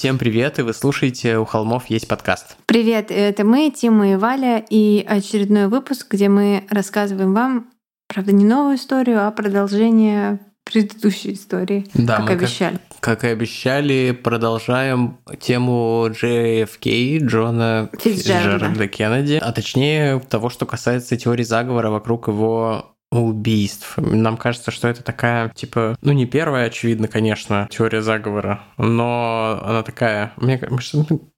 Всем привет, и вы слушаете «У холмов есть подкаст». Привет, это мы, Тима и Валя, и очередной выпуск, где мы рассказываем вам, правда, не новую историю, а продолжение предыдущей истории, да, как мы обещали. Как, как и обещали, продолжаем тему JFK, Джона Фитджеральда Кеннеди, а точнее того, что касается теории заговора вокруг его убийств. Нам кажется, что это такая, типа, ну не первая, очевидно, конечно, теория заговора, но она такая... Мне,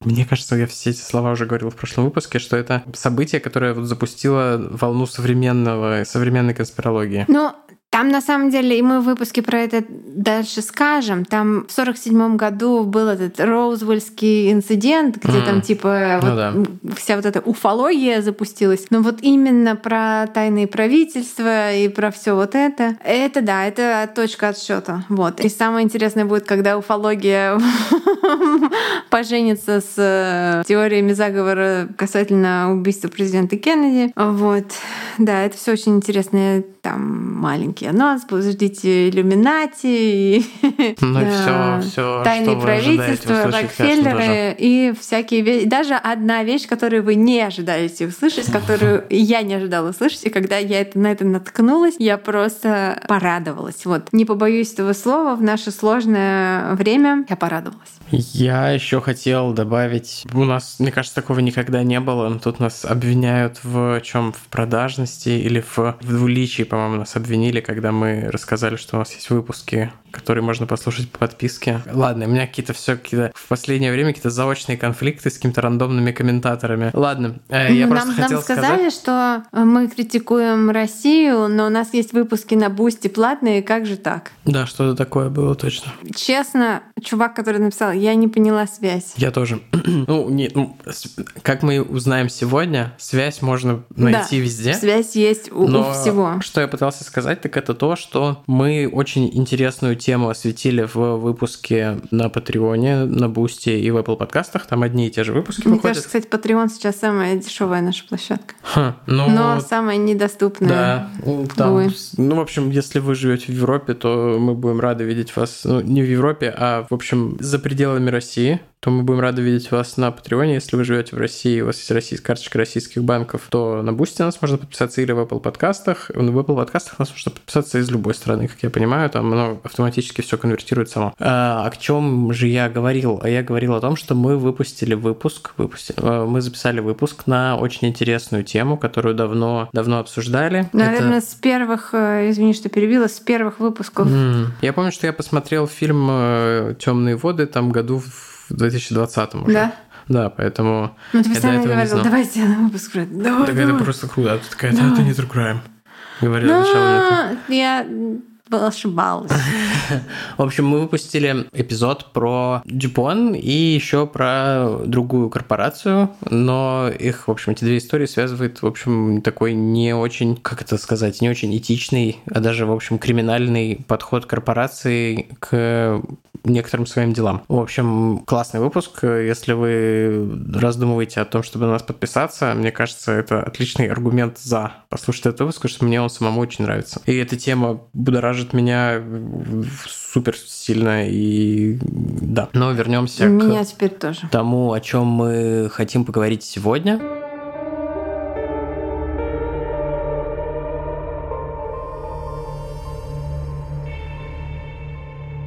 мне кажется, я все эти слова уже говорил в прошлом выпуске, что это событие, которое вот запустило волну современного, современной конспирологии. Ну, там на самом деле, и мы в выпуске про это дальше скажем, там в сорок седьмом году был этот Роузвельский инцидент, где mm. там типа ну, вот да. вся вот эта уфология запустилась. Но вот именно про тайные правительства и про все вот это, это да, это точка отсчета. Вот. И самое интересное будет, когда уфология поженится с э, теориями заговора касательно убийства президента Кеннеди. Вот. Да, это все очень интересные там маленькие анонс, ждите иллюминати, ну, все, все, тайные правительства, Рокфеллеры и всякие вещи. Даже одна вещь, которую вы не ожидаете услышать, которую я не ожидала услышать, и когда я это, на это наткнулась, я просто порадовалась. Вот. Не побоюсь этого слова, в наше сложное время я порадовалась. Я еще хотел добавить, у нас, мне кажется, такого никогда не было, но тут нас обвиняют в чем? В продажности или в, в двуличии, по-моему, нас обвинили, когда мы рассказали, что у нас есть выпуски который можно послушать по подписке. Ладно, у меня какие-то все какие-то в последнее время какие-то заочные конфликты с какими-то рандомными комментаторами. Ладно, э, я нам, просто хотел нам сказали, сказать... что мы критикуем Россию, но у нас есть выпуски на Бусти платные, как же так? Да, что-то такое было точно. Честно, чувак, который написал, я не поняла связь. Я тоже. ну, не, ну, как мы узнаем сегодня, связь можно найти да, везде. Связь есть у, но у всего. Что я пытался сказать, так это то, что мы очень интересную тему осветили в выпуске на Патреоне, на Бусте и в Apple подкастах. Там одни и те же выпуски Мне выходят. кажется, кстати, Patreon сейчас самая дешевая наша площадка. Ха, ну, Но самая недоступная. Да. Ну, там, ну, в общем, если вы живете в Европе, то мы будем рады видеть вас ну, не в Европе, а, в общем, за пределами России то мы будем рады видеть вас на Патреоне. Если вы живете в России, у вас есть российская карточка российских банков, то на Бусте нас можно подписаться или в Apple подкастах. В Apple подкастах нас можно подписаться из любой страны, как я понимаю, там оно автоматически все конвертирует само. А, о чем же я говорил? А я говорил о том, что мы выпустили выпуск, выпустили, э, мы записали выпуск на очень интересную тему, которую давно, давно обсуждали. Наверное, Это... с первых, э, извини, что перебила, с первых выпусков. Mm. Я помню, что я посмотрел фильм э, Темные воды там году в в 2020 уже. Да? Да, поэтому... Ну, ты постоянно говорил, давай сделаем выпуск. Давай, так давай. это просто круто. А ты такая, да, это не True Crime. Говорила ну, сначала. Я ошибалась. В общем, мы выпустили эпизод про Дюпон и еще про другую корпорацию, но их, в общем, эти две истории связывает, в общем, такой не очень, как это сказать, не очень этичный, а даже, в общем, криминальный подход корпорации к некоторым своим делам. В общем, классный выпуск. Если вы раздумываете о том, чтобы на нас подписаться, мне кажется, это отличный аргумент за послушать этот выпуск, потому что мне он самому очень нравится. И эта тема будоражит меня супер сильно и да. Но вернемся меня к теперь тоже. тому, о чем мы хотим поговорить сегодня.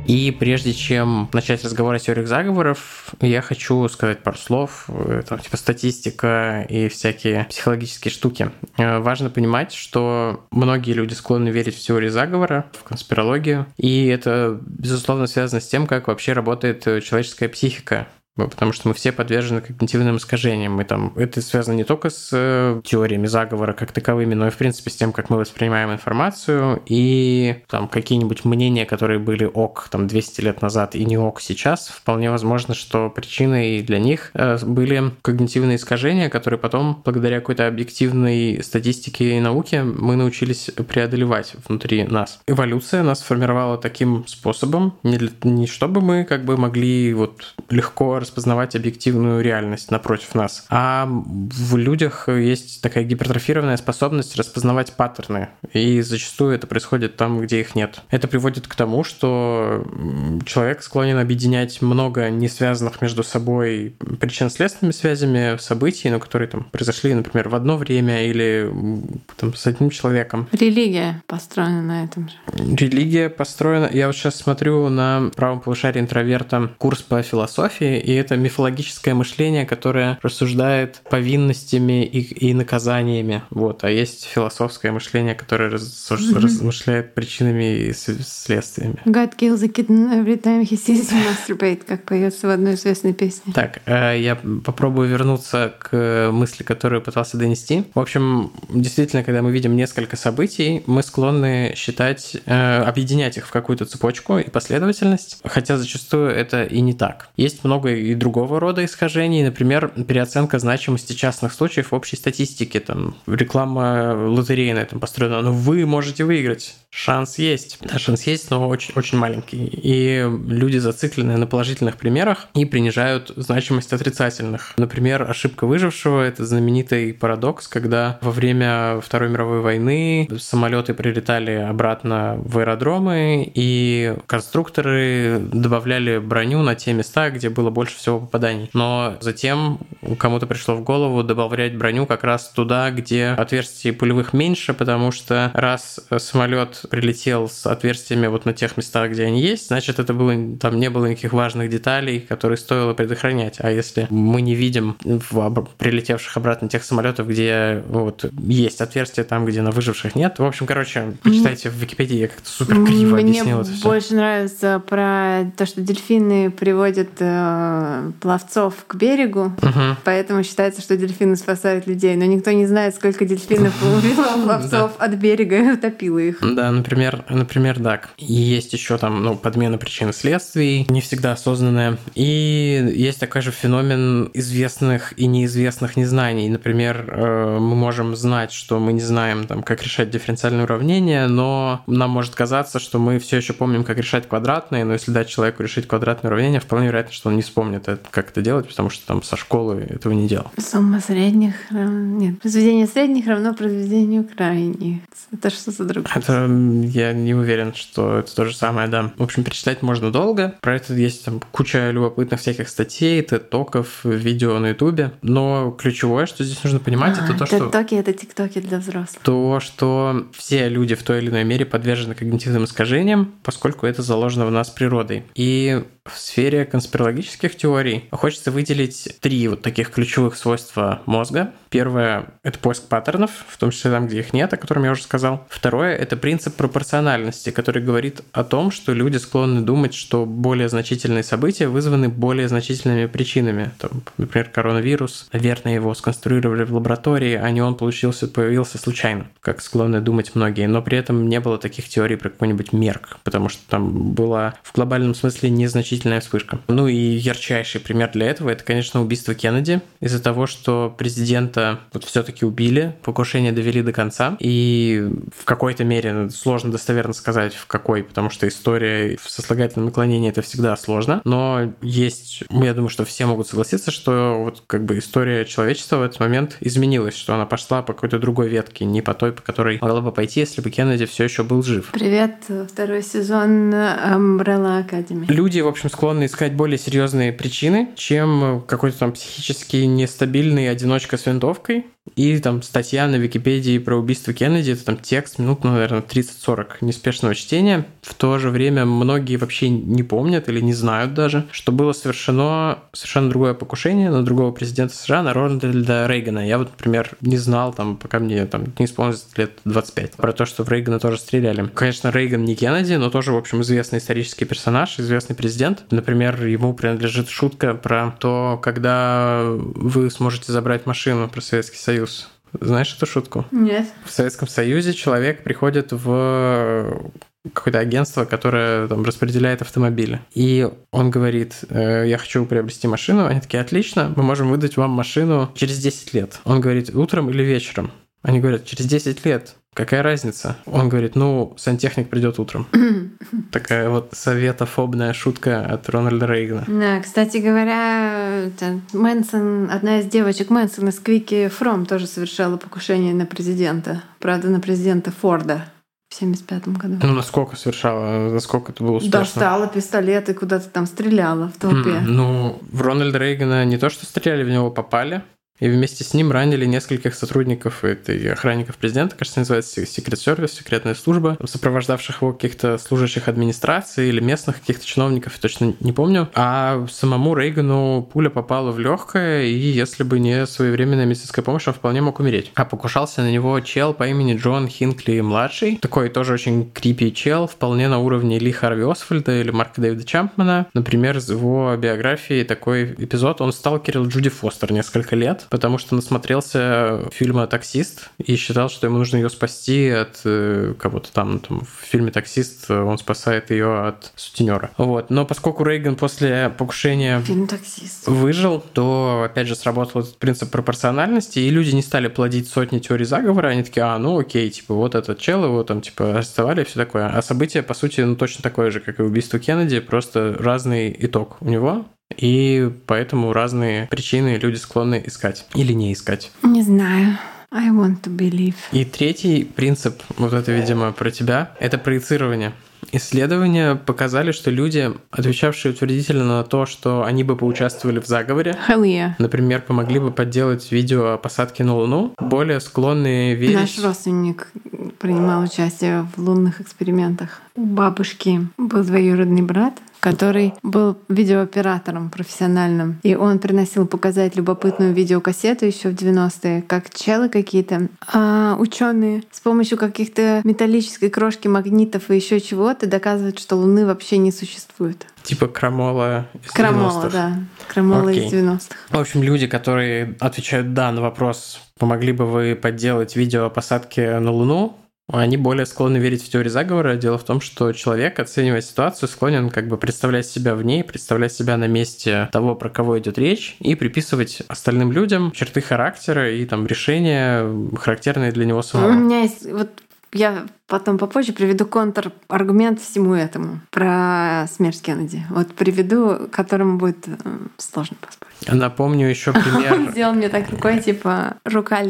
И прежде чем начать разговор о теориях заговоров, я хочу сказать пару слов, там, типа статистика и всякие психологические штуки. Э, важно понимать, что многие люди склонны верить в теории заговора, в конспирологию, и это, безусловно, связано с тем, как вообще работает человеческая психика. Потому что мы все подвержены когнитивным искажениям. И там это связано не только с э, теориями заговора как таковыми, но и, в принципе, с тем, как мы воспринимаем информацию, и там какие-нибудь мнения, которые были ок там 200 лет назад и не ок сейчас, вполне возможно, что причиной для них э, были когнитивные искажения, которые потом, благодаря какой-то объективной статистике и науке, мы научились преодолевать внутри нас. Эволюция нас сформировала таким способом, не, для, не чтобы мы как бы могли вот легко распознавать объективную реальность напротив нас. А в людях есть такая гипертрофированная способность распознавать паттерны, и зачастую это происходит там, где их нет. Это приводит к тому, что человек склонен объединять много не связанных между собой причинно-следственными связями событий, но которые там произошли, например, в одно время или там, с одним человеком. Религия построена на этом же. Религия построена... Я вот сейчас смотрю на правом полушарии интроверта курс по философии, и это мифологическое мышление, которое рассуждает повинностями и, и наказаниями. Вот. А есть философское мышление, которое раз, mm-hmm. размышляет причинами и следствиями. God kills a kitten every time he sees you masturbate, как поется в одной известной песне. Так, э, я попробую вернуться к мысли, которую пытался донести. В общем, действительно, когда мы видим несколько событий, мы склонны считать, э, объединять их в какую-то цепочку и последовательность, хотя зачастую это и не так. Есть много и другого рода искажений, например, переоценка значимости частных случаев в общей статистике, там, реклама лотереи на этом построена, но вы можете выиграть, шанс есть. Да, шанс есть, но очень, очень маленький. И люди зациклены на положительных примерах и принижают значимость отрицательных. Например, ошибка выжившего – это знаменитый парадокс, когда во время Второй мировой войны самолеты прилетали обратно в аэродромы, и конструкторы добавляли броню на те места, где было больше больше всего попаданий. Но затем кому-то пришло в голову добавлять броню как раз туда, где отверстий пулевых меньше, потому что раз самолет прилетел с отверстиями вот на тех местах, где они есть, значит, это было, там не было никаких важных деталей, которые стоило предохранять. А если мы не видим в прилетевших обратно тех самолетов, где вот есть отверстия там, где на выживших нет. В общем, короче, почитайте в Википедии, я как-то супер криво Мне это все. больше нравится про то, что дельфины приводят э, пловцов к берегу, угу. поэтому считается, что дельфины спасают людей. Но никто не знает, сколько дельфинов убило пловцов от берега и утопило их. Да, например, например, так. Есть еще там ну, подмена причин и следствий, не всегда осознанная. И есть такой же феномен известных и неизвестных незнаний. Например, э, мы можем знать, что мы не знаем, там, как решать дифференциальные уравнения, но нам может казаться, что мы все еще помним, как решать квадратные, но если дать человеку решить квадратное уравнение, вполне вероятно, что он не вспомнит помнят, как это делать, потому что там со школы этого не делал. Сумма средних. Нет, произведение средних равно произведению крайних. Это что за другое? Это я не уверен, что это то же самое, да. В общем, перечислять можно долго. Про это есть там куча любопытных всяких статей, тед-токов, видео на ютубе. Но ключевое, что здесь нужно понимать, а, это то, что... Тед-токи — это тиктоки для взрослых. То, что все люди в той или иной мере подвержены когнитивным искажениям, поскольку это заложено в нас природой. И в сфере конспирологических теорий хочется выделить три вот таких ключевых свойства мозга. Первое — это поиск паттернов, в том числе там, где их нет, о котором я уже сказал. Второе — это принцип пропорциональности, который говорит о том, что люди склонны думать, что более значительные события вызваны более значительными причинами. Там, например, коронавирус. Наверное, его сконструировали в лаборатории, а не он получился, появился случайно, как склонны думать многие. Но при этом не было таких теорий про какой-нибудь мерк, потому что там была в глобальном смысле незначительная значительная вспышка. Ну и ярчайший пример для этого это, конечно, убийство Кеннеди. Из-за того, что президента вот все-таки убили, покушение довели до конца. И в какой-то мере сложно достоверно сказать, в какой, потому что история в сослагательном наклонении это всегда сложно. Но есть, я думаю, что все могут согласиться, что вот как бы история человечества в этот момент изменилась, что она пошла по какой-то другой ветке, не по той, по которой могла бы пойти, если бы Кеннеди все еще был жив. Привет, второй сезон Umbrella Academy. Люди, в общем, склонны искать более серьезные причины, чем какой-то там психически нестабильный одиночка с винтовкой, и там статья на Википедии про убийство Кеннеди, это там текст минут, ну, наверное, 30-40 неспешного чтения. В то же время многие вообще не помнят или не знают даже, что было совершено совершенно другое покушение на другого президента США, на Рональда Рейгана. Я вот, например, не знал, там, пока мне там не исполнилось лет 25, про то, что в Рейгана тоже стреляли. Конечно, Рейган не Кеннеди, но тоже, в общем, известный исторический персонаж, известный президент. Например, ему принадлежит шутка про то, когда вы сможете забрать машину про Советский Союз. Знаешь эту шутку? Нет. В Советском Союзе человек приходит в какое-то агентство, которое там распределяет автомобили. И он говорит, «Э, я хочу приобрести машину. Они такие, отлично, мы можем выдать вам машину через 10 лет. Он говорит, утром или вечером? Они говорят, через 10 лет. Какая разница? Он говорит, ну, сантехник придет утром. Такая вот советофобная шутка от Рональда Рейгана. Да, кстати говоря, Мэнсон, одна из девочек Мэнсона с Квики Фром тоже совершала покушение на президента. Правда, на президента Форда в 75 году. Ну, насколько совершала? Насколько это было успешно? Достала пистолет и куда-то там стреляла в толпе. Mm, ну, в Рональда Рейгана не то, что стреляли, в него попали. И вместе с ним ранили нескольких сотрудников этой охранников президента, кажется, называется секрет сервис, секретная служба, сопровождавших его каких-то служащих администрации или местных каких-то чиновников, точно не помню. А самому Рейгану пуля попала в легкое, и если бы не своевременная медицинская помощь, он вполне мог умереть. А покушался на него чел по имени Джон Хинкли-младший, такой тоже очень крипи чел, вполне на уровне Ли Харви Освальда или Марка Дэвида Чампмана. Например, из его биографии такой эпизод, он сталкерил Джуди Фостер несколько лет, потому что насмотрелся фильма «Таксист» и считал, что ему нужно ее спасти от э, кого-то там. там. В фильме «Таксист» он спасает ее от сутенера. Вот. Но поскольку Рейган после покушения Фильм «Таксист» выжил, то, опять же, сработал этот принцип пропорциональности, и люди не стали плодить сотни теорий заговора, они такие, а, ну окей, типа, вот этот чел, его там, типа, арестовали и все такое. А событие, по сути, ну, точно такое же, как и убийство Кеннеди, просто разный итог у него, и поэтому разные причины люди склонны искать или не искать. Не знаю. I want to believe. И третий принцип, вот это, видимо, про тебя, это проецирование. Исследования показали, что люди, отвечавшие утвердительно на то, что они бы поучаствовали в заговоре, yeah. например, помогли бы подделать видео о посадке на Луну, более склонные верить... Наш родственник принимал участие в лунных экспериментах. У бабушки был двоюродный брат, который был видеооператором профессиональным. И он приносил показать любопытную видеокассету еще в 90-е, как челы какие-то, а ученые с помощью каких-то металлической крошки, магнитов и еще чего-то доказывают, что Луны вообще не существует. Типа крамола из Крамола, 90-х. да. Крамола Окей. из 90-х. В общем, люди, которые отвечают «да» на вопрос, помогли бы вы подделать видео о посадке на Луну, они более склонны верить в теорию заговора. Дело в том, что человек, оценивая ситуацию, склонен как бы представлять себя в ней, представлять себя на месте того, про кого идет речь, и приписывать остальным людям черты характера и там решения, характерные для него самого. У меня есть вот я потом попозже приведу контраргумент всему этому про смерть Кеннеди. Вот приведу, которому будет э, сложно поспорить. Напомню еще пример. Он сделал мне так рукой, типа, рука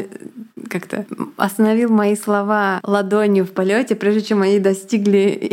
как-то остановил мои слова ладонью в полете, прежде чем они достигли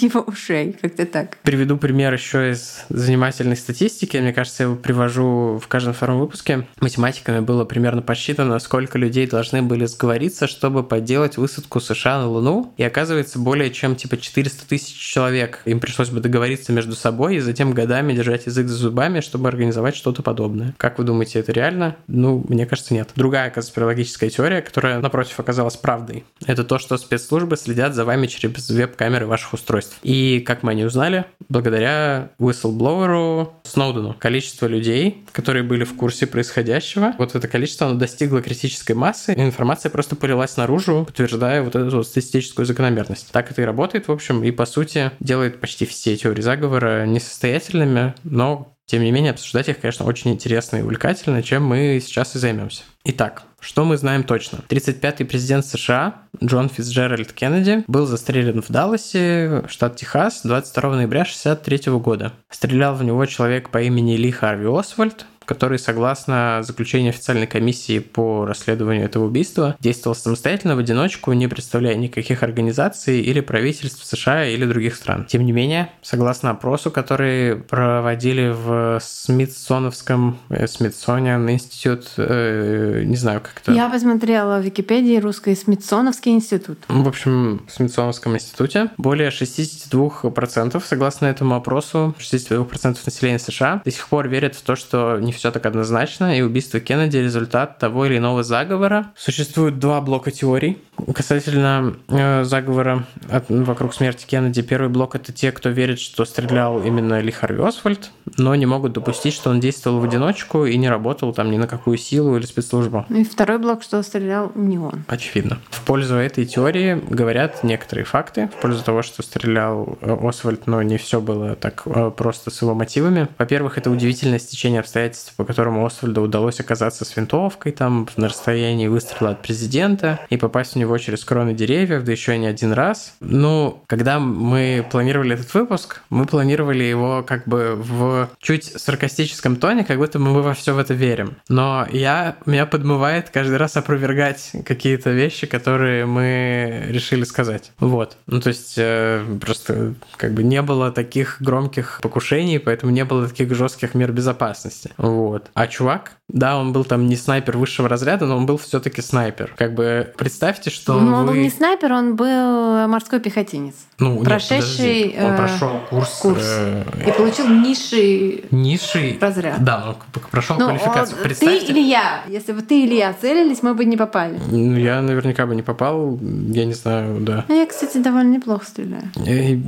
его ушей. Как-то так. Приведу пример еще из занимательной статистики. Мне кажется, я его привожу в каждом втором выпуске. Математиками было примерно посчитано, сколько людей должны были сговориться, чтобы подделать высадку США на Луну. И оказывается, более чем типа 400 тысяч человек им пришлось бы договориться между собой и затем годами держать язык за зубами, чтобы организовать что-то подобное. Как вы думаете, это реально? Ну, мне кажется, нет. Другая конспирологическая теория, которая, напротив, оказалась правдой, это то, что спецслужбы следят за вами через веб-камеры ваших устройств. И, как мы не узнали, благодаря whistleblower Сноудену, количество людей, которые были в курсе происходящего, вот это количество, оно достигло критической массы, и информация просто полилась наружу, подтверждая вот эту вот статистическую закономерность. Так это и работает, в общем, и, по сути, делает почти все теории заговора несостоятельными, но тем не менее, обсуждать их, конечно, очень интересно и увлекательно, чем мы сейчас и займемся. Итак, что мы знаем точно? 35-й президент США Джон Фицджеральд Кеннеди был застрелен в Далласе, штат Техас, 22 ноября 1963 года. Стрелял в него человек по имени Ли Харви Освальд, который, согласно заключению официальной комиссии по расследованию этого убийства, действовал самостоятельно в одиночку, не представляя никаких организаций или правительств США или других стран. Тем не менее, согласно опросу, который проводили в Смитсоновском, э, Смитсониан институт, э, не знаю, как это... Я посмотрела в Википедии русский Смитсоновский институт. В общем, в Смитсоновском институте более 62%, согласно этому опросу, 62% населения США до сих пор верят в то, что не все так однозначно, и убийство Кеннеди – результат того или иного заговора. Существует два блока теорий касательно э, заговора от, вокруг смерти Кеннеди. Первый блок – это те, кто верит, что стрелял именно Ли Харви Освальд, но не могут допустить, что он действовал в одиночку и не работал там ни на какую силу или спецслужбу. И второй блок, что стрелял не он. Очевидно. В пользу этой теории говорят некоторые факты, в пользу того, что стрелял э, Освальд, но не все было так э, просто с его мотивами. Во-первых, это удивительное стечение обстоятельств, по которому Освальду удалось оказаться с винтовкой там на расстоянии выстрела от президента и попасть в него через кроны деревьев, да еще не один раз. Ну, когда мы планировали этот выпуск, мы планировали его как бы в чуть саркастическом тоне, как будто мы во все в это верим. Но я, меня подмывает каждый раз опровергать какие-то вещи, которые мы решили сказать. Вот. Ну, то есть э, просто как бы не было таких громких покушений, поэтому не было таких жестких мер безопасности. Вот. А чувак, да, он был там не снайпер высшего разряда, но он был все-таки снайпер. Как бы представьте, что ну, он был не снайпер, он был морской пехотинец. Ну, прошедший нет, он э, прошел курс, курс э, и получил низший низший разряд. Да, он прошел ну, квалификацию. Он, Представьте... Ты или я? Если бы ты или я целились, мы бы не попали. Ну, я наверняка бы не попал, я не знаю, да. Ну, я, кстати, довольно неплохо стреляю. И,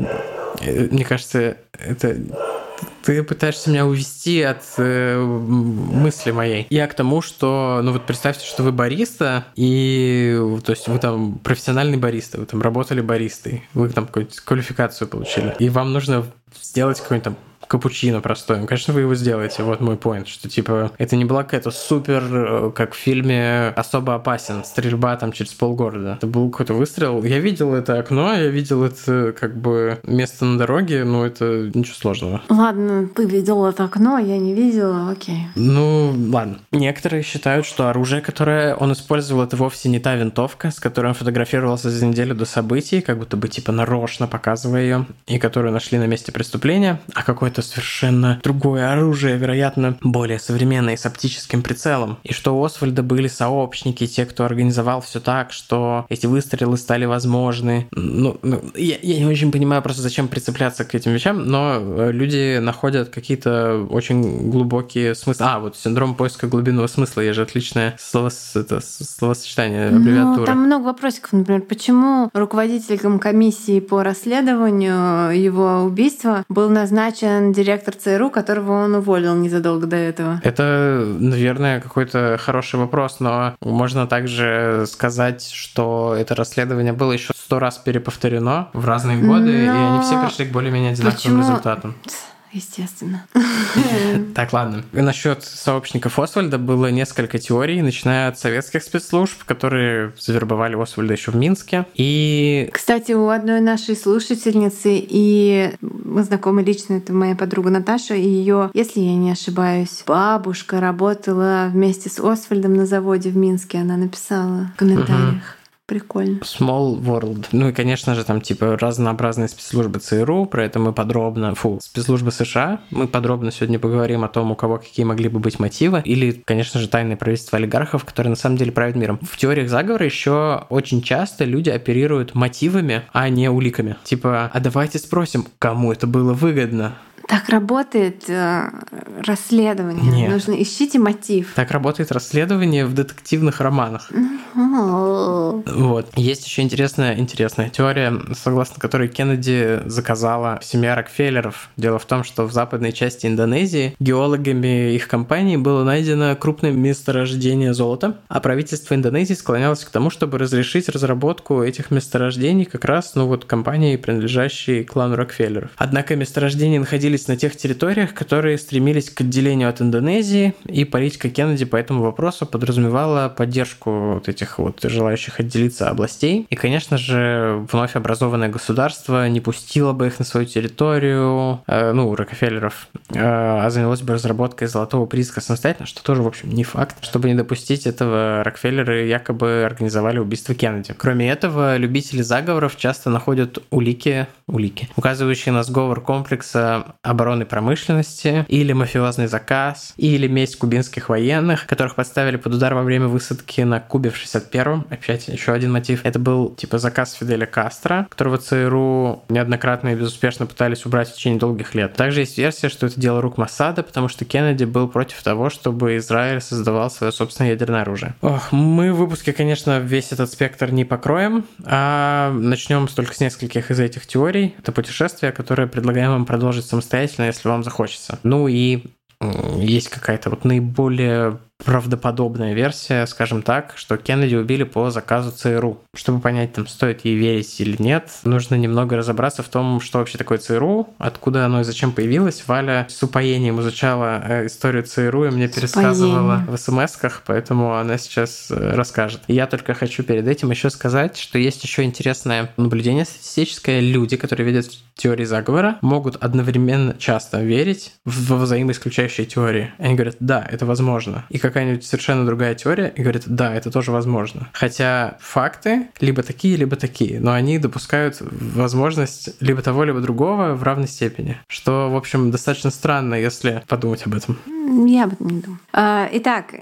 э, мне кажется, это ты пытаешься меня увести от э, мысли моей. Я к тому, что, ну вот представьте, что вы бариста, и то есть вы там профессиональный бариста, вы там работали баристой, вы там какую-то квалификацию получили, и вам нужно сделать какой-нибудь там капучино простой. Конечно, вы его сделаете. Вот мой поинт, что типа это не была какая-то супер, э, как в фильме «Особо опасен», стрельба там через полгорода. Это был какой-то выстрел. Я видел это окно, я видел это как бы место на дороге, но это ничего сложного. Ладно, ты видел это окно, я не видела, окей. Ну, ладно. Некоторые считают, что оружие, которое он использовал, это вовсе не та винтовка, с которой он фотографировался за неделю до событий, как будто бы типа нарочно показывая ее, и которую нашли на месте преступления, а какой-то это совершенно другое оружие, вероятно, более современное с оптическим прицелом. И что у Освальда были сообщники, те, кто организовал все так, что эти выстрелы стали возможны. Ну, ну я, я не очень понимаю просто, зачем прицепляться к этим вещам, но э, люди находят какие-то очень глубокие смыслы. А, вот синдром поиска глубинного смысла, я же отличное слово, это, словосочетание, ну, аббревиатура. Ну, там много вопросиков, например, почему руководителем комиссии по расследованию его убийства был назначен директор ЦРУ, которого он уволил незадолго до этого? Это, наверное, какой-то хороший вопрос, но можно также сказать, что это расследование было еще сто раз переповторено в разные годы, но... и они все пришли к более-менее одинаковым Почему? результатам естественно. Так, ладно. Насчет сообщников Освальда было несколько теорий, начиная от советских спецслужб, которые завербовали Освальда еще в Минске. И... Кстати, у одной нашей слушательницы, и мы знакомы лично, это моя подруга Наташа, и ее, если я не ошибаюсь, бабушка работала вместе с Освальдом на заводе в Минске, она написала в комментариях. Прикольно. Small World. Ну и, конечно же, там типа разнообразные спецслужбы ЦРУ, про это мы подробно, фу, спецслужбы США, мы подробно сегодня поговорим о том, у кого какие могли бы быть мотивы, или, конечно же, тайное правительство олигархов, которые на самом деле правят миром. В теориях заговора еще очень часто люди оперируют мотивами, а не уликами. Типа, а давайте спросим, кому это было выгодно. Так работает э, расследование. Нет. Нужно ищите мотив. Так работает расследование в детективных романах. Вот. Есть еще интересная, интересная теория, согласно которой Кеннеди заказала семья Рокфеллеров. Дело в том, что в западной части Индонезии геологами их компании было найдено крупное месторождение золота, а правительство Индонезии склонялось к тому, чтобы разрешить разработку этих месторождений как раз, ну вот, компании, принадлежащей клану Рокфеллеров. Однако месторождения находились находились на тех территориях, которые стремились к отделению от Индонезии, и политика Кеннеди по этому вопросу подразумевала поддержку вот этих вот желающих отделиться областей. И, конечно же, вновь образованное государство не пустило бы их на свою территорию, э, ну, Рокфеллеров, э, а занялось бы разработкой золотого прииска самостоятельно, что тоже, в общем, не факт. Чтобы не допустить этого, Рокфеллеры якобы организовали убийство Кеннеди. Кроме этого, любители заговоров часто находят улики, улики, указывающие на сговор комплекса обороны промышленности или мафиозный заказ, или месть кубинских военных, которых подставили под удар во время высадки на Кубе в 61-м. Опять еще один мотив. Это был типа заказ Фиделя Кастро, которого ЦРУ неоднократно и безуспешно пытались убрать в течение долгих лет. Также есть версия, что это дело рук Масада, потому что Кеннеди был против того, чтобы Израиль создавал свое собственное ядерное оружие. Ох, мы в выпуске, конечно, весь этот спектр не покроем, а начнем только с нескольких из этих теорий. Это путешествие, которое предлагаем вам продолжить самостоятельно, если вам захочется. Ну и есть какая-то вот наиболее правдоподобная версия, скажем так, что Кеннеди убили по заказу ЦРУ. Чтобы понять, там, стоит ей верить или нет, нужно немного разобраться в том, что вообще такое ЦРУ, откуда оно и зачем появилось. Валя с упоением изучала э, историю ЦРУ и мне пересказывала в смс-ках, поэтому она сейчас э, расскажет. Я только хочу перед этим еще сказать, что есть еще интересное наблюдение статистическое. Люди, которые видят теории заговора, могут одновременно часто верить в взаимоисключающие теории. Они говорят, да, это возможно. И какая-нибудь совершенно другая теория и говорит, да, это тоже возможно. Хотя факты либо такие, либо такие, но они допускают возможность либо того, либо другого в равной степени. Что, в общем, достаточно странно, если подумать об этом. Я об этом не думаю. А, итак,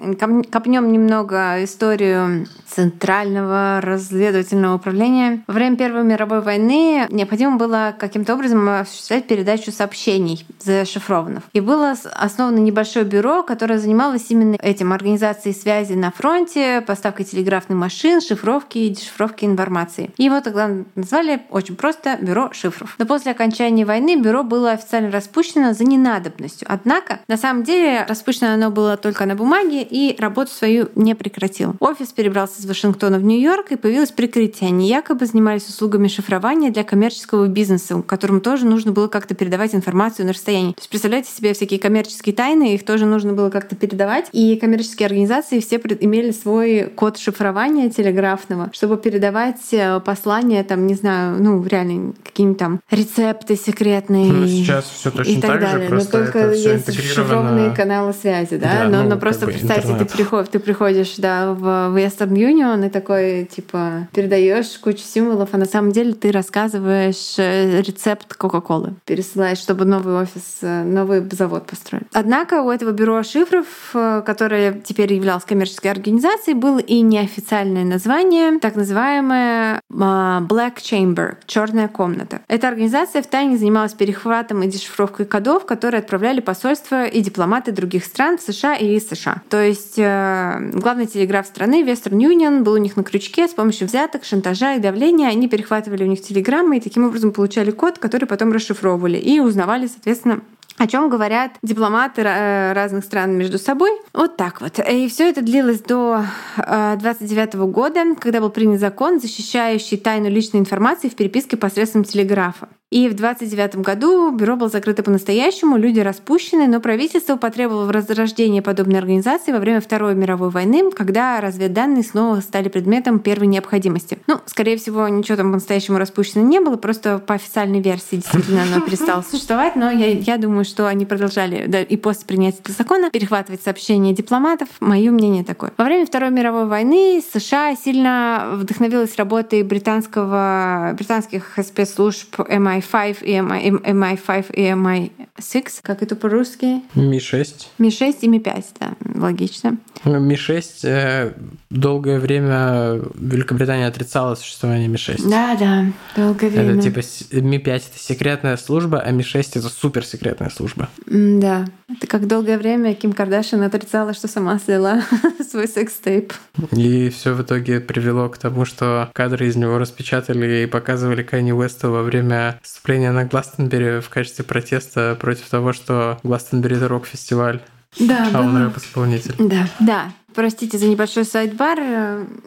копнем немного историю Центрального разведывательного управления. Во время Первой мировой войны необходимо было каким-то образом осуществлять передачу сообщений зашифрованных. И было основано небольшое бюро, которое занималось именно этим организацией связи на фронте, поставкой телеграфных машин, шифровки и дешифровки информации. Его тогда назвали очень просто Бюро шифров. Но после окончания войны бюро было официально распущено за ненадобностью. Однако, на самом деле, распущено оно было только на бумаге и работу свою не прекратило. Офис перебрался из Вашингтона в Нью-Йорк и появилось прикрытие. Они якобы занимались услугами шифрования для коммерческого бизнеса, которому тоже нужно было как-то передавать информацию на расстоянии. То есть представляете себе всякие коммерческие тайны, их тоже нужно было как-то передавать. И коммерческие организации все имели свой код шифрования телеграфного, чтобы передавать э, послания, там, не знаю, ну, реально, какие-нибудь там рецепты секретные. Ну, сейчас все точно и так, так далее. Но только есть шифрованные каналы связи, да? да но, ну, но просто представьте, ты, приход, ты приходишь да, в Western Union и такой, типа, передаешь кучу символов, а на самом деле ты рассказываешь э, рецепт Кока-Колы, пересылаешь, чтобы новый офис, э, новый завод построить. Однако у этого бюро шифров, которое которая теперь являлась коммерческой организацией, было и неофициальное название, так называемая Black Chamber, черная комната. Эта организация в тайне занималась перехватом и дешифровкой кодов, которые отправляли посольства и дипломаты других стран в США и из США. То есть э, главный телеграф страны Western Union был у них на крючке с помощью взяток, шантажа и давления. Они перехватывали у них телеграммы и таким образом получали код, который потом расшифровывали и узнавали, соответственно, о чем говорят дипломаты э, разных стран между собой. Вот так вот. И все это длилось до 29 э, года, когда был принят закон, защищающий тайну личной информации в переписке посредством телеграфа. И в 29 году бюро было закрыто по-настоящему, люди распущены, но правительство потребовало возрождения подобной организации во время Второй мировой войны, когда разведданные снова стали предметом первой необходимости. Ну, скорее всего, ничего там по-настоящему распущено не было, просто по официальной версии действительно оно перестало существовать, но я, я думаю, что они продолжали да, и после принятия этого закона перехватывать сообщения дипломатов. Мое мнение такое. Во время Второй мировой войны США сильно вдохновилась работой британского, британских спецслужб эм MI5, 5 и MI, MI5 и MI6. Как это по-русски? Ми-6. Ми-6 и Ми-5, да, логично. Ну, Ми-6 долгое время Великобритания отрицала существование Ми-6. Да, да, долгое время. Это типа Ми-5 это секретная служба, а Ми-6 это суперсекретная служба. Да. Это как долгое время Ким Кардашин отрицала, что сама слила свой секс-тейп. И все в итоге привело к тому, что кадры из него распечатали и показывали Кайни Уэста во время выступления на Гластенбери в качестве протеста против того, что Гластенбери это рок-фестиваль. Да, а он рэп-исполнитель. Да, да. Простите за небольшой сайт-бар.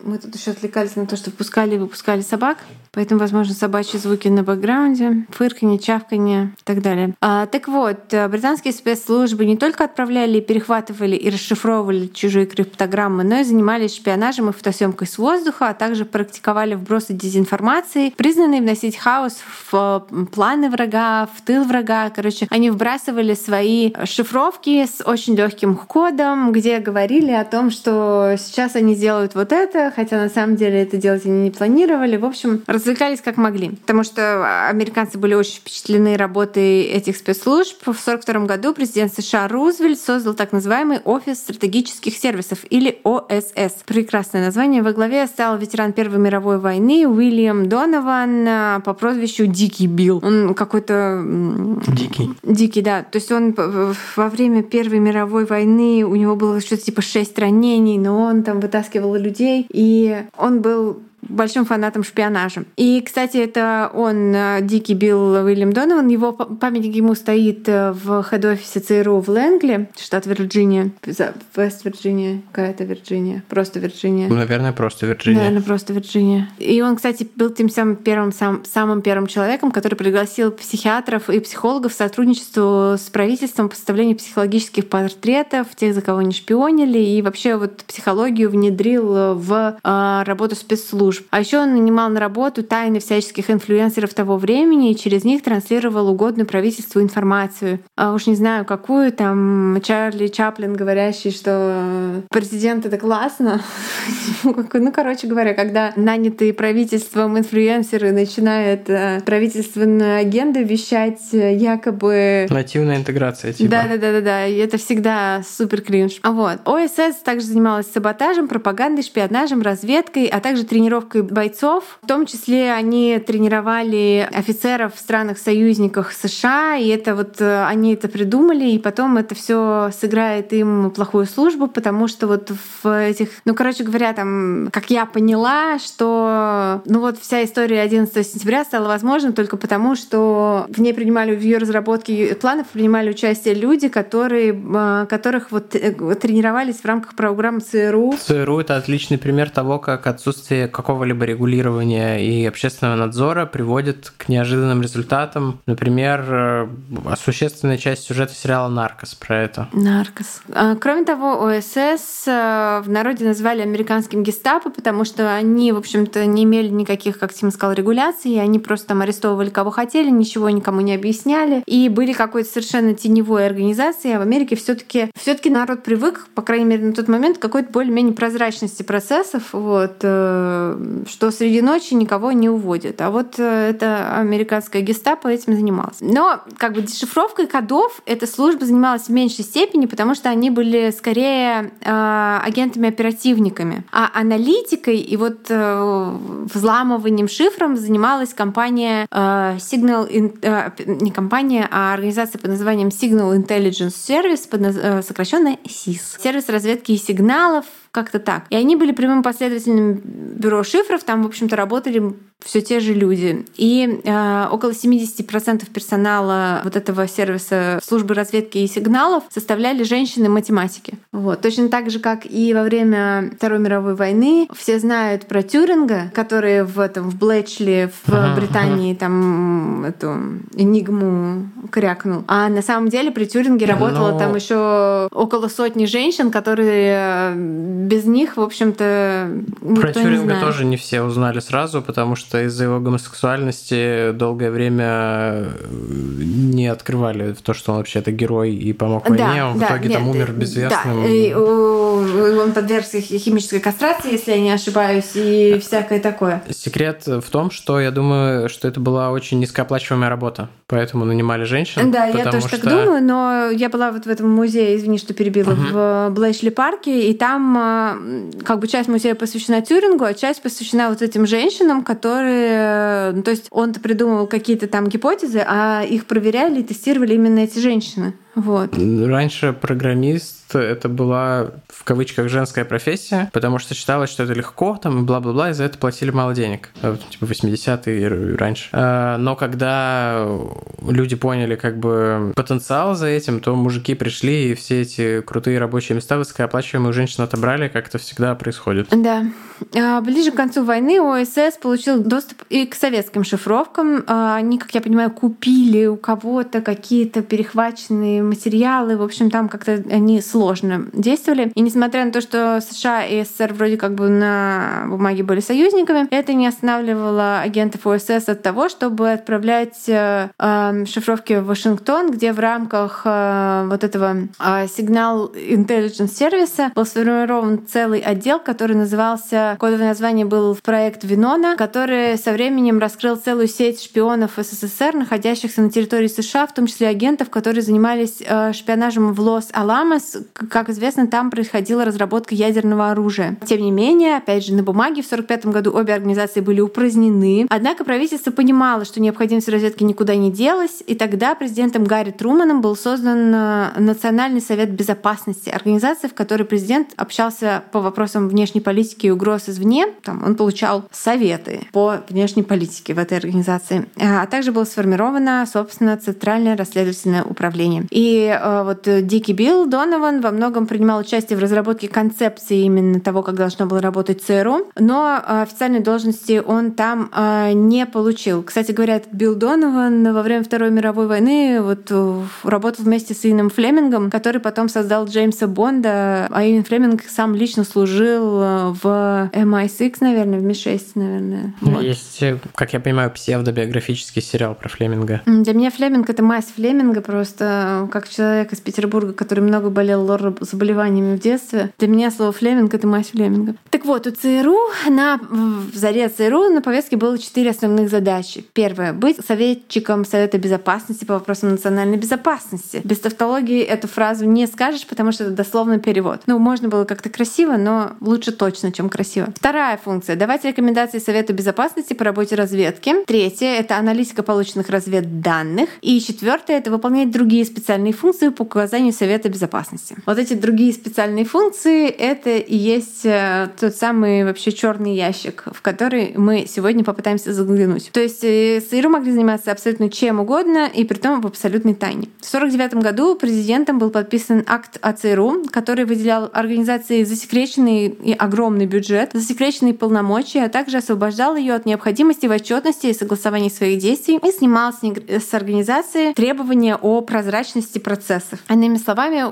Мы тут еще отвлекались на то, что впускали и выпускали собак. Поэтому, возможно, собачьи звуки на бэкграунде, фырканье, чавканье и так далее. А, так вот, британские спецслужбы не только отправляли, перехватывали и расшифровывали чужие криптограммы, но и занимались шпионажем и фотосъемкой с воздуха, а также практиковали вбросы дезинформации, признанные вносить хаос в планы врага, в тыл врага. Короче, они вбрасывали свои шифровки с очень легким кодом, где говорили о том, что сейчас они делают вот это, хотя на самом деле это делать они не планировали. В общем, развлекались как могли. Потому что американцы были очень впечатлены работой этих спецслужб. В 1942 году президент США Рузвельт создал так называемый Офис стратегических сервисов или ОСС. Прекрасное название. Во главе стал ветеран Первой мировой войны Уильям Донован а, по прозвищу Дикий Билл. Он какой-то... Дикий. Дикий, да. То есть он во время Первой мировой войны у него было что-то типа шесть ранений, но он там вытаскивал людей, и он был большим фанатом шпионажа. И, кстати, это он, э, Дикий Билл Уильям Донован, его памятник ему стоит э, в хед-офисе ЦРУ в Лэнгли, штат Вирджиния, Вест-Вирджиния, какая-то Вирджиния, просто Вирджиния. Ну, наверное, просто Вирджиния. Наверное, просто Вирджиния. И он, кстати, был тем самым первым, сам, самым первым человеком, который пригласил психиатров и психологов в сотрудничеству с правительством по составлению психологических портретов тех, за кого они шпионили, и вообще вот психологию внедрил в э, работу спецслужб служб. А еще он нанимал на работу тайны всяческих инфлюенсеров того времени и через них транслировал угодную правительству информацию. А уж не знаю, какую там Чарли Чаплин, говорящий, что президент это классно. ну, короче говоря, когда нанятые правительством инфлюенсеры начинают э, правительственную агенду вещать э, якобы... Нативная интеграция, типа. Да-да-да-да, это всегда супер кринж. А вот. ОСС также занималась саботажем, пропагандой, шпионажем, разведкой, а также тренировкой тренировкой бойцов. В том числе они тренировали офицеров в странах-союзниках США, и это вот э, они это придумали, и потом это все сыграет им плохую службу, потому что вот в этих, ну, короче говоря, там, как я поняла, что, ну, вот вся история 11 сентября стала возможна только потому, что в ней принимали в ее разработке планов принимали участие люди, которые, э, которых вот э, тренировались в рамках программы ЦРУ. ЦРУ — это отличный пример того, как отсутствие какого какого-либо регулирования и общественного надзора приводит к неожиданным результатам. Например, э, существенная часть сюжета сериала «Наркос» про это. «Наркос». А, кроме того, ОСС э, в народе назвали американским гестапо, потому что они, в общем-то, не имели никаких, как Тим сказал, регуляций, они просто там арестовывали кого хотели, ничего никому не объясняли, и были какой-то совершенно теневой организацией, а в Америке все таки все таки народ привык, по крайней мере, на тот момент, к какой-то более-менее прозрачности процессов, вот, э, что среди ночи никого не уводят. А вот э, это американская гестапо этим занималась. Но как бы дешифровкой кодов эта служба занималась в меньшей степени, потому что они были скорее э, агентами-оперативниками. А аналитикой и вот э, взламыванием шифром занималась компания э, Signal, э, не компания, а организация под названием Signal Intelligence Service, под, э, сокращенно SIS. Сервис разведки и сигналов, как-то так. И они были прямым последователем бюро шифров, там, в общем-то, работали все те же люди. И э, около 70% персонала вот этого сервиса службы разведки и сигналов составляли женщины-математики. Вот. Точно так же, как и во время Второй мировой войны. Все знают про Тюринга, который в этом в Блэчли в ага, Британии ага. там эту энигму крякнул. А на самом деле при Тюринге работало Но... там еще около сотни женщин, которые без них, в общем-то, Про Тюринга тоже не все узнали сразу, потому что из-за его гомосексуальности долгое время э, не открывали то, что он вообще-то герой и помог войне, да, он да, в итоге нет, там умер безвестным. Да, и он подвергся химической кастрации, если я не ошибаюсь, и всякое такое. Секрет в том, что я думаю, что это была очень низкооплачиваемая работа, поэтому нанимали женщин. Да, я тоже что... так думаю, но я была вот в этом музее, извини, что перебила, угу. в Блэшли парке, и там э, как бы часть музея посвящена Тюрингу, а часть посвящена вот этим женщинам, которые... Ну, то есть он придумывал какие-то там гипотезы, а их проверяли и тестировали именно эти женщины. Вот. Раньше программист это была в кавычках женская профессия, потому что считалось, что это легко, там, и бла-бла-бла, и за это платили мало денег. Типа 80-е и раньше. А, но когда люди поняли как бы потенциал за этим, то мужики пришли и все эти крутые рабочие места высокооплачиваемых женщин отобрали, как это всегда происходит. Да. А, ближе к концу войны ОСС получил доступ и к советским шифровкам. А, они, как я понимаю, купили у кого-то какие-то перехваченные материалы. В общем, там как-то они сложно действовали. И несмотря на то, что США и СССР вроде как бы на бумаге были союзниками, это не останавливало агентов ОСС от того, чтобы отправлять э, э, шифровки в Вашингтон, где в рамках э, вот этого сигнал Intelligence сервиса был сформирован целый отдел, который назывался, кодовое название был проект Винона, который со временем раскрыл целую сеть шпионов СССР, находящихся на территории США, в том числе агентов, которые занимались шпионажем в Лос-Аламос. Как известно, там происходила разработка ядерного оружия. Тем не менее, опять же, на бумаге в 1945 году обе организации были упразднены. Однако правительство понимало, что необходимость разведки никуда не делась, и тогда президентом Гарри Труманом был создан э, Национальный совет безопасности, организация, в которой президент общался по вопросам внешней политики и угроз извне. Там он получал советы по внешней политике в этой организации. А также было сформировано, собственно, Центральное расследовательное управление. И э, вот Дикий Билл Донован во многом принимал участие в разработке концепции именно того, как должно было работать ЦРУ, но э, официальной должности он там не получил. Кстати говоря, Билл Донован во время Второй мировой войны вот работал вместе с Ином Флемингом, который потом создал Джеймса Бонда, а Иэн Флеминг сам лично служил э, в MI6, наверное, в Ми-6, наверное. Ну, вот. Есть, э, как я понимаю, псевдобиографический сериал про Флеминга. Для меня Флеминг — это мать Флеминга просто, э, как человек из Петербурга, который много болел лор заболеваниями в детстве. Для меня слово Флеминг — это мать Флеминга. Так вот, у ЦРУ на в заре ЦРУ на повестке было четыре основных задачи. Первое — быть советчиком Совета Безопасности по вопросам национальной безопасности. Без тавтологии эту фразу не скажешь, потому что это дословный перевод. Ну, можно было как-то красиво, но лучше точно, чем красиво. Вторая функция — давать рекомендации Совета Безопасности по работе разведки. Третье — это аналитика полученных разведданных. И четвертое — это выполнять другие специальные функции по указанию Совета Безопасности. Вот эти другие специальные функции — это и есть э, тот самый вообще черный ящик, в который мы сегодня попытаемся заглянуть. То есть э, СИРу могли заниматься абсолютно чем угодно, и при том в абсолютной тайне. В 1949 году президентом был подписан акт о ЦРУ, который выделял организации засекреченный и огромный бюджет, засекреченные полномочия, а также освобождал ее от необходимости в отчетности и согласовании своих действий и снимал с организации требования о прозрачности процессов. Иными словами,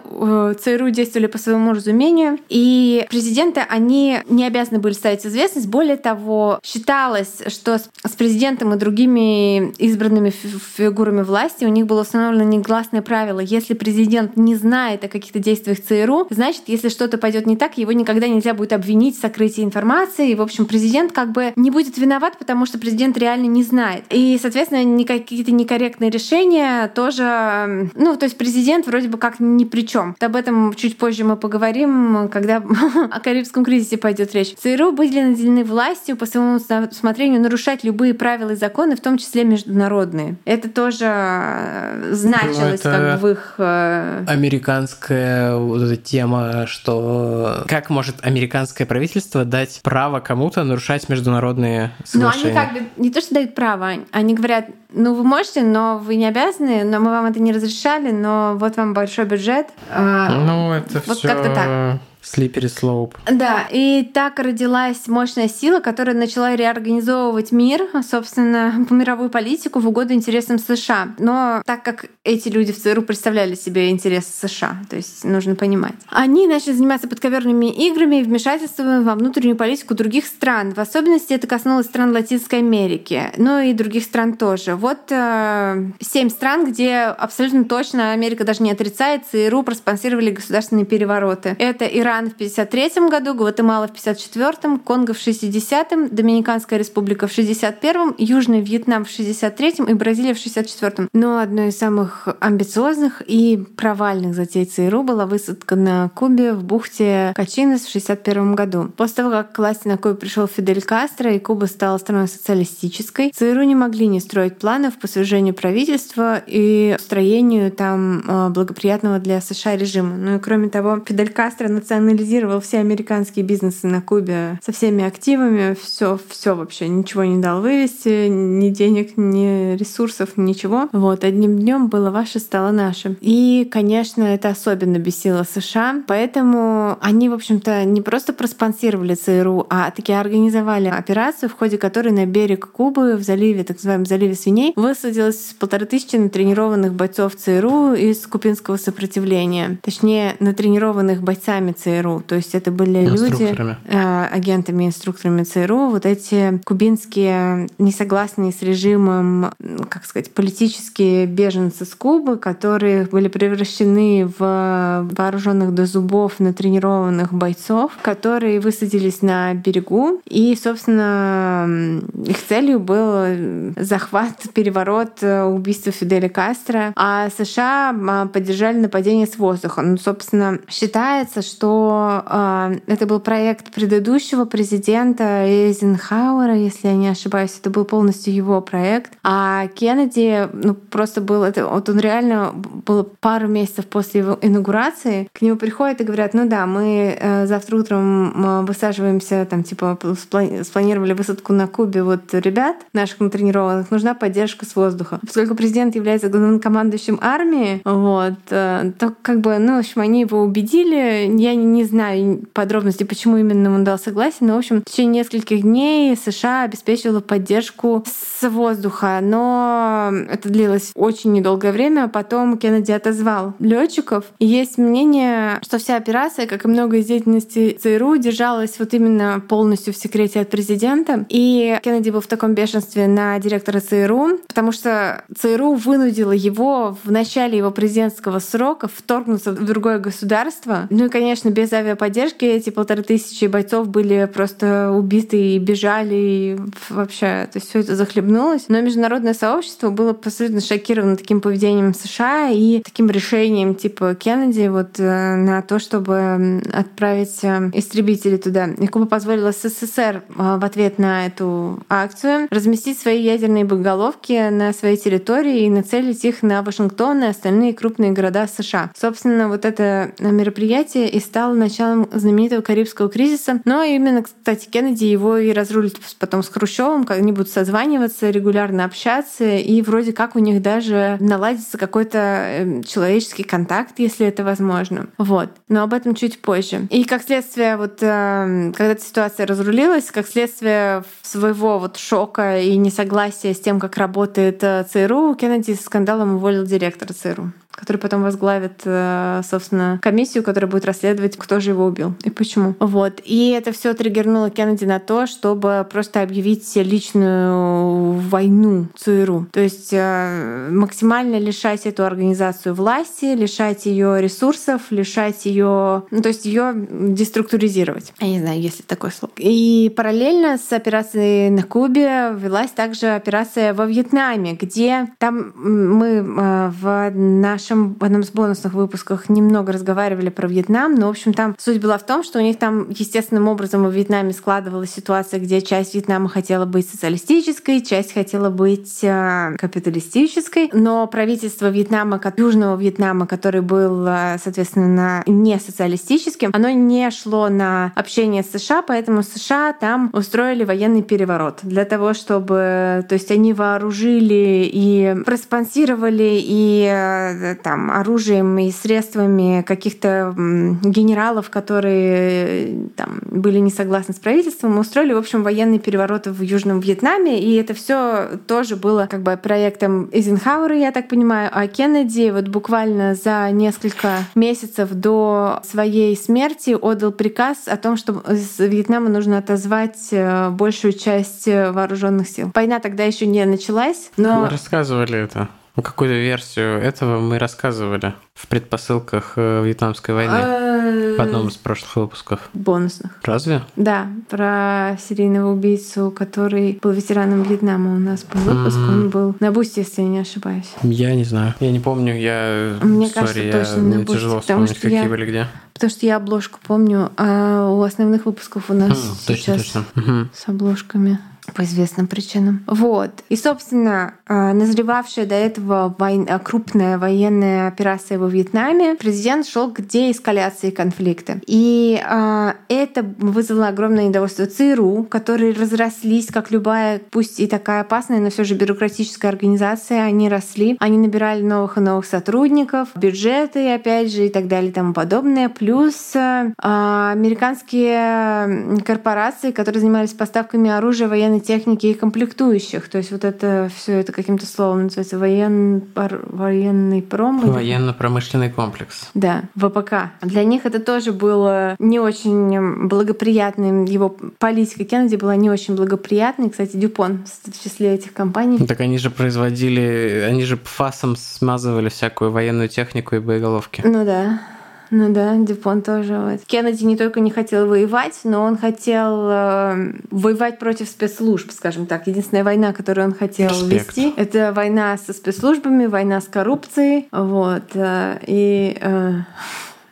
ЦРУ действовали по своему разумению, и президенты, они не обязаны были ставить известность. Более того, считалось, что с президентом и другими избранными фигурами власти у них было установлено негласное правило. Если президент не знает о каких-то действиях ЦРУ, значит, если что-то пойдет не так, его никогда нельзя будет обвинить в сокрытии информации. И, в общем, президент как бы не будет виноват, потому что президент реально не знает. И, соответственно, какие-то некорректные решения тоже... Ну, то есть президент вроде бы как ни при чем. Об этом чуть позже мы поговорим, когда о Карибском кризисе пойдет речь. ЦРУ были наделены властью по своему усмотрению нарушать любые правила и законы, в том числе международные. Это тоже э, значилось ну, как в их... Э, американская вот эта тема, что как может американское правительство дать право кому-то нарушать международные соглашения? Ну, они как бы не то, что дают право, они говорят, ну, вы можете, но вы не обязаны, но мы вам это не разрешали, но вот вам большой бюджет. А, ну, это вот все... как-то так. Slippery slope. Да, и так родилась мощная сила, которая начала реорганизовывать мир, собственно, мировую политику в угоду интересам США. Но так как эти люди в ЦРУ представляли себе интересы США, то есть нужно понимать. Они начали заниматься подковерными играми и вмешательством во внутреннюю политику других стран. В особенности это коснулось стран Латинской Америки, но и других стран тоже. Вот э, семь стран, где абсолютно точно Америка даже не отрицает, ЦРУ проспонсировали государственные перевороты. Это Иран, стран в 53 году, Гватемала в 54-м, Конго в 60-м, Доминиканская республика в 61-м, Южный Вьетнам в 63-м и Бразилия в 64-м. Но одной из самых амбициозных и провальных затей ЦРУ была высадка на Кубе в бухте Качинес в 61 году. После того, как к власти на Кубе пришел Фидель Кастро и Куба стала страной социалистической, ЦРУ не могли не строить планов по свержению правительства и строению там э, благоприятного для США режима. Ну и кроме того, Фидель Кастро национализировал все американские бизнесы на Кубе со всеми активами, все, все вообще, ничего не дал вывести, ни денег, ни ресурсов, ничего. Вот, одним днем было ваше, стало наше. И, конечно, это особенно бесило США, поэтому они, в общем-то, не просто проспонсировали ЦРУ, а таки организовали операцию, в ходе которой на берег Кубы в заливе, так называемом заливе свиней, высадилось полторы тысячи натренированных бойцов ЦРУ из кубинского сопротивления. Точнее, натренированных бойцами ЦРУ. То есть это были люди, э, агентами, инструкторами ЦРУ, вот эти кубинские несогласные с режимом, как сказать, политические беженцы с Кубы, которые были превращены в вооруженных до зубов натренированных бойцов, которые высадились на берегу. И, собственно, их целью был захват, переворот, убийство Фиделя Кастро. А США поддержали нападение с воздуха. Ну, собственно, считается, что э, это был проект предыдущего президента Эйзенхауэра, если я не ошибаюсь. Это был полностью его проект. А Кеннеди, ну, просто был... Это, вот он реально был пару месяцев после его инаугурации. К нему приходят и говорят, ну да, мы э, завтра утром высаживаемся, там, типа, спланировали высадку на Кубе вот ребят наших натренированных, нужна поддержка с воздуха. Поскольку президент является главнокомандующим армии, вот, э, то как бы, ну, в общем, они его убедили. Я не, не знаю подробностей, почему именно он дал согласие, но, в общем, в течение нескольких дней США обеспечивала поддержку с воздуха, но это длилось очень недолгое время. Потом Кеннеди отозвал летчиков. И есть мнение, что вся операция, как и много из деятельности ЦРУ, держалась вот именно полностью в секрете от президента. И Кеннеди был в таком бешенстве на директора ЦРУ, потому что ЦРУ вынудила его в начале его президентского срока вторгнуться в другое государство. Ну и, конечно, без авиаподдержки эти полторы тысячи бойцов были просто убиты и бежали, и вообще, то есть все это захлебнулось. Но международное сообщество было абсолютно шокировано таким поведением США и таким решением типа Кеннеди вот э, на то, чтобы отправить э, истребители туда. И Куба позволила СССР э, в ответ на эту акцию разместить свои ядерные боеголовки на своей территории и нацелить их на Вашингтон и остальные крупные города США. Собственно, вот это мероприятие и стало началом знаменитого Карибского кризиса. Но именно, кстати, Кеннеди его и разрулит потом с Хрущевым, как они будут созваниваться, регулярно общаться, и вроде как у них даже наладится какой-то эм, человеческий контакт, если это возможно. Вот. Но об этом чуть позже. И как следствие, вот эм, когда эта ситуация разрулилась, как следствие своего вот шока и несогласия с тем, как работает э, ЦРУ, Кеннеди с скандалом уволил директора ЦРУ который потом возглавит, э, собственно, комиссию, которая будет расследовать, кто же его убил и почему. Вот. И это все триггернуло Кеннеди на то, чтобы просто объявить личную войну ЦРУ. То есть э, максимально лишать эту организацию власти, лишать ее ресурсов, лишать ее, ну, то есть ее деструктуризировать. Я не знаю, есть ли такое слово. И параллельно с операцией на Кубе велась также операция во Вьетнаме, где там мы э, в наш нашем в одном из бонусных выпусках немного разговаривали про Вьетнам, но, в общем, там суть была в том, что у них там естественным образом во Вьетнаме складывалась ситуация, где часть Вьетнама хотела быть социалистической, часть хотела быть э, капиталистической, но правительство Вьетнама, Южного Вьетнама, который был, э, соответственно, не социалистическим, оно не шло на общение с США, поэтому США там устроили военный переворот. Для того, чтобы, то есть они вооружили и проспонсировали и э, там, оружием и средствами каких-то генералов, которые там, были не согласны с правительством, устроили, в общем, военный переворот в Южном Вьетнаме, и это все тоже было как бы проектом Эйзенхауэра, я так понимаю, а Кеннеди вот буквально за несколько месяцев до своей смерти отдал приказ о том, что из Вьетнама нужно отозвать э, большую часть вооруженных сил. Война тогда еще не началась, но... Мы рассказывали это. Какую-то версию этого мы рассказывали в предпосылках э, Вьетнамской войны. А, В одном из прошлых выпусков. Бонусных. Разве? Да, про серийного убийцу, который был ветераном Вьетнама. У нас был выпуск, он был на Бусте, если я не ошибаюсь. Я не знаю. Я не помню, я... Мне Sorry, кажется, я... точно на Бусте. тяжело вспомнить, какие я... были где. Потому что я обложку помню, а у основных выпусков у нас mm, сейчас точно, точно. с обложками по известным причинам. Вот. И, собственно, а, назревавшая до этого война, крупная военная операция во Вьетнаме, президент шел к деэскаляции конфликта. И а, это вызвало огромное недовольство ЦРУ, которые разрослись, как любая, пусть и такая опасная, но все же бюрократическая организация, они росли, они набирали новых и новых сотрудников, бюджеты, опять же, и так далее и тому подобное. Плюс а, американские корпорации, которые занимались поставками оружия, военной военной техники и комплектующих. То есть вот это все это каким-то словом называется воен... военный пром. Военно-промышленный комплекс. Да, ВПК. Для них это тоже было не очень благоприятным. Его политика Кеннеди была не очень благоприятной. Кстати, Дюпон в числе этих компаний. Так они же производили, они же фасом смазывали всякую военную технику и боеголовки. Ну да. Ну да, Дюпон тоже. Вот. Кеннеди не только не хотел воевать, но он хотел э, воевать против спецслужб, скажем так. Единственная война, которую он хотел Респект. вести, это война со спецслужбами, война с коррупцией. Вот. Э, и э,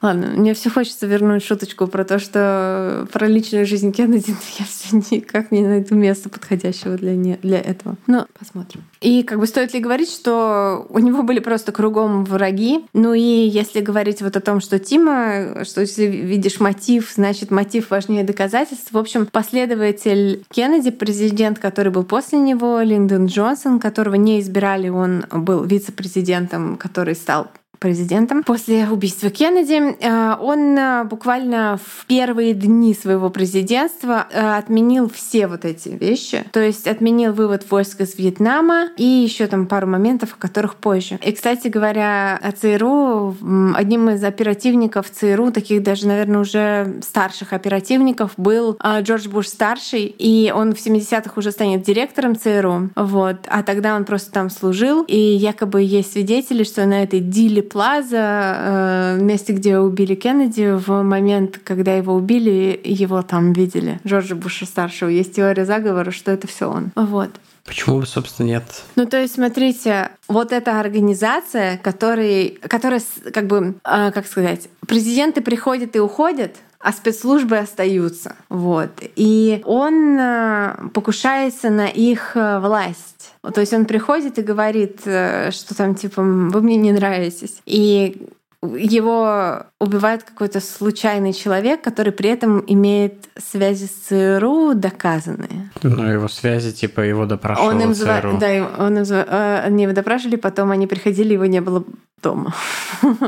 Ладно, мне все хочется вернуть шуточку про то, что про личную жизнь Кеннеди я все никак не найду места подходящего для, не, для этого. Но посмотрим. И как бы стоит ли говорить, что у него были просто кругом враги. Ну и если говорить вот о том, что Тима, что если видишь мотив, значит мотив важнее доказательств. В общем, последователь Кеннеди, президент, который был после него, Линдон Джонсон, которого не избирали, он был вице-президентом, который стал президентом после убийства Кеннеди. Э, он э, буквально в первые дни своего президентства э, отменил все вот эти вещи. То есть отменил вывод войск из Вьетнама и еще там пару моментов, о которых позже. И, кстати говоря, о ЦРУ, одним из оперативников ЦРУ, таких даже, наверное, уже старших оперативников, был Джордж Буш старший, и он в 70-х уже станет директором ЦРУ. Вот. А тогда он просто там служил, и якобы есть свидетели, что на этой диле Плаза, э, месте, где убили Кеннеди, в момент, когда его убили, его там видели. Джорджа Буша старшего. Есть теория заговора, что это все он. Вот. Почему бы, собственно, нет? Ну, то есть, смотрите, вот эта организация, который, которая, как бы, э, как сказать, президенты приходят и уходят, а спецслужбы остаются. Вот. И он э, покушается на их э, власть. То есть он приходит и говорит, э, что там типа вы мне не нравитесь. И его убивает какой-то случайный человек, который при этом имеет связи с ЦРУ доказанные. Ну, его связи, типа, его допрашивал он им. ЦРУ. Да, он им зва... они его допрашивали, потом они приходили, его не было дома.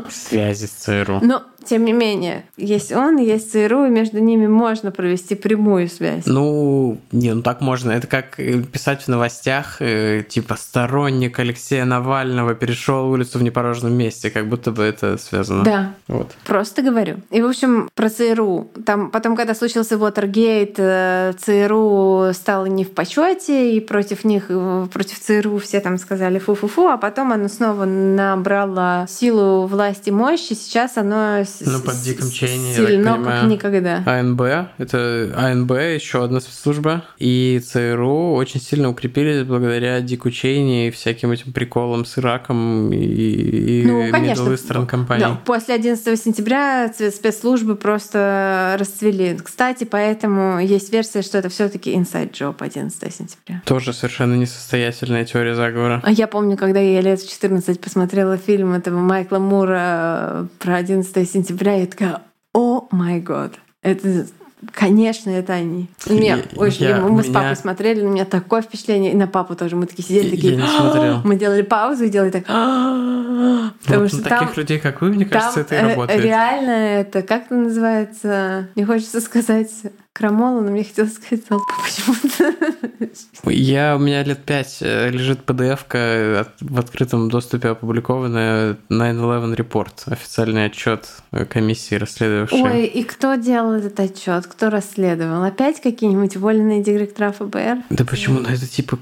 Связи с ЦРУ. Но, тем не менее, есть он, есть ЦРУ, и между ними можно провести прямую связь. Ну, не, ну так можно. Это как писать в новостях, э, типа, сторонник Алексея Навального перешел улицу в непорожном месте, как будто бы это связано. Да. Вот. Просто говорю. И, в общем, про ЦРУ. Там потом, когда случился Вотергейт, э, ЦРУ стало не в почете, и против них, э, против ЦРУ все там сказали фу-фу-фу, а потом оно снова набрало силу власти мощи, сейчас оно ну, под диком Чейни, сильно, как никогда. АНБ, это АНБ, еще одна спецслужба, и ЦРУ очень сильно укрепились благодаря Дику Чейни и всяким этим приколам с Ираком и, и ну, конечно, стран компании. Да, после 11 сентября спецслужбы просто расцвели. Кстати, поэтому есть версия, что это все таки inside job 11 сентября. Тоже совершенно несостоятельная теория заговора. А я помню, когда я лет в 14 посмотрела фильм этого Майкла Мура э, про 11 сентября, я такая, о май год, это Конечно, это они. Мне очень, я, мы меня... с папой смотрели, у меня такое впечатление, и на папу тоже. Мы такие сидели, такие. Я не смотрел. Мы делали паузу и делали так. Потому вот что таких там, людей, как вы, мне кажется, это и э, работает. Реально это, как это называется? Мне хочется сказать крамола, но мне хотелось сказать толпа почему-то. Я, у меня лет пять э, лежит PDF в открытом доступе опубликованная 9-11 репорт, официальный отчет комиссии, расследовавшей. Ой, и кто делал этот отчет? Кто расследовал? Опять какие-нибудь вольные директора ФБР? Да почему? Ну, это типа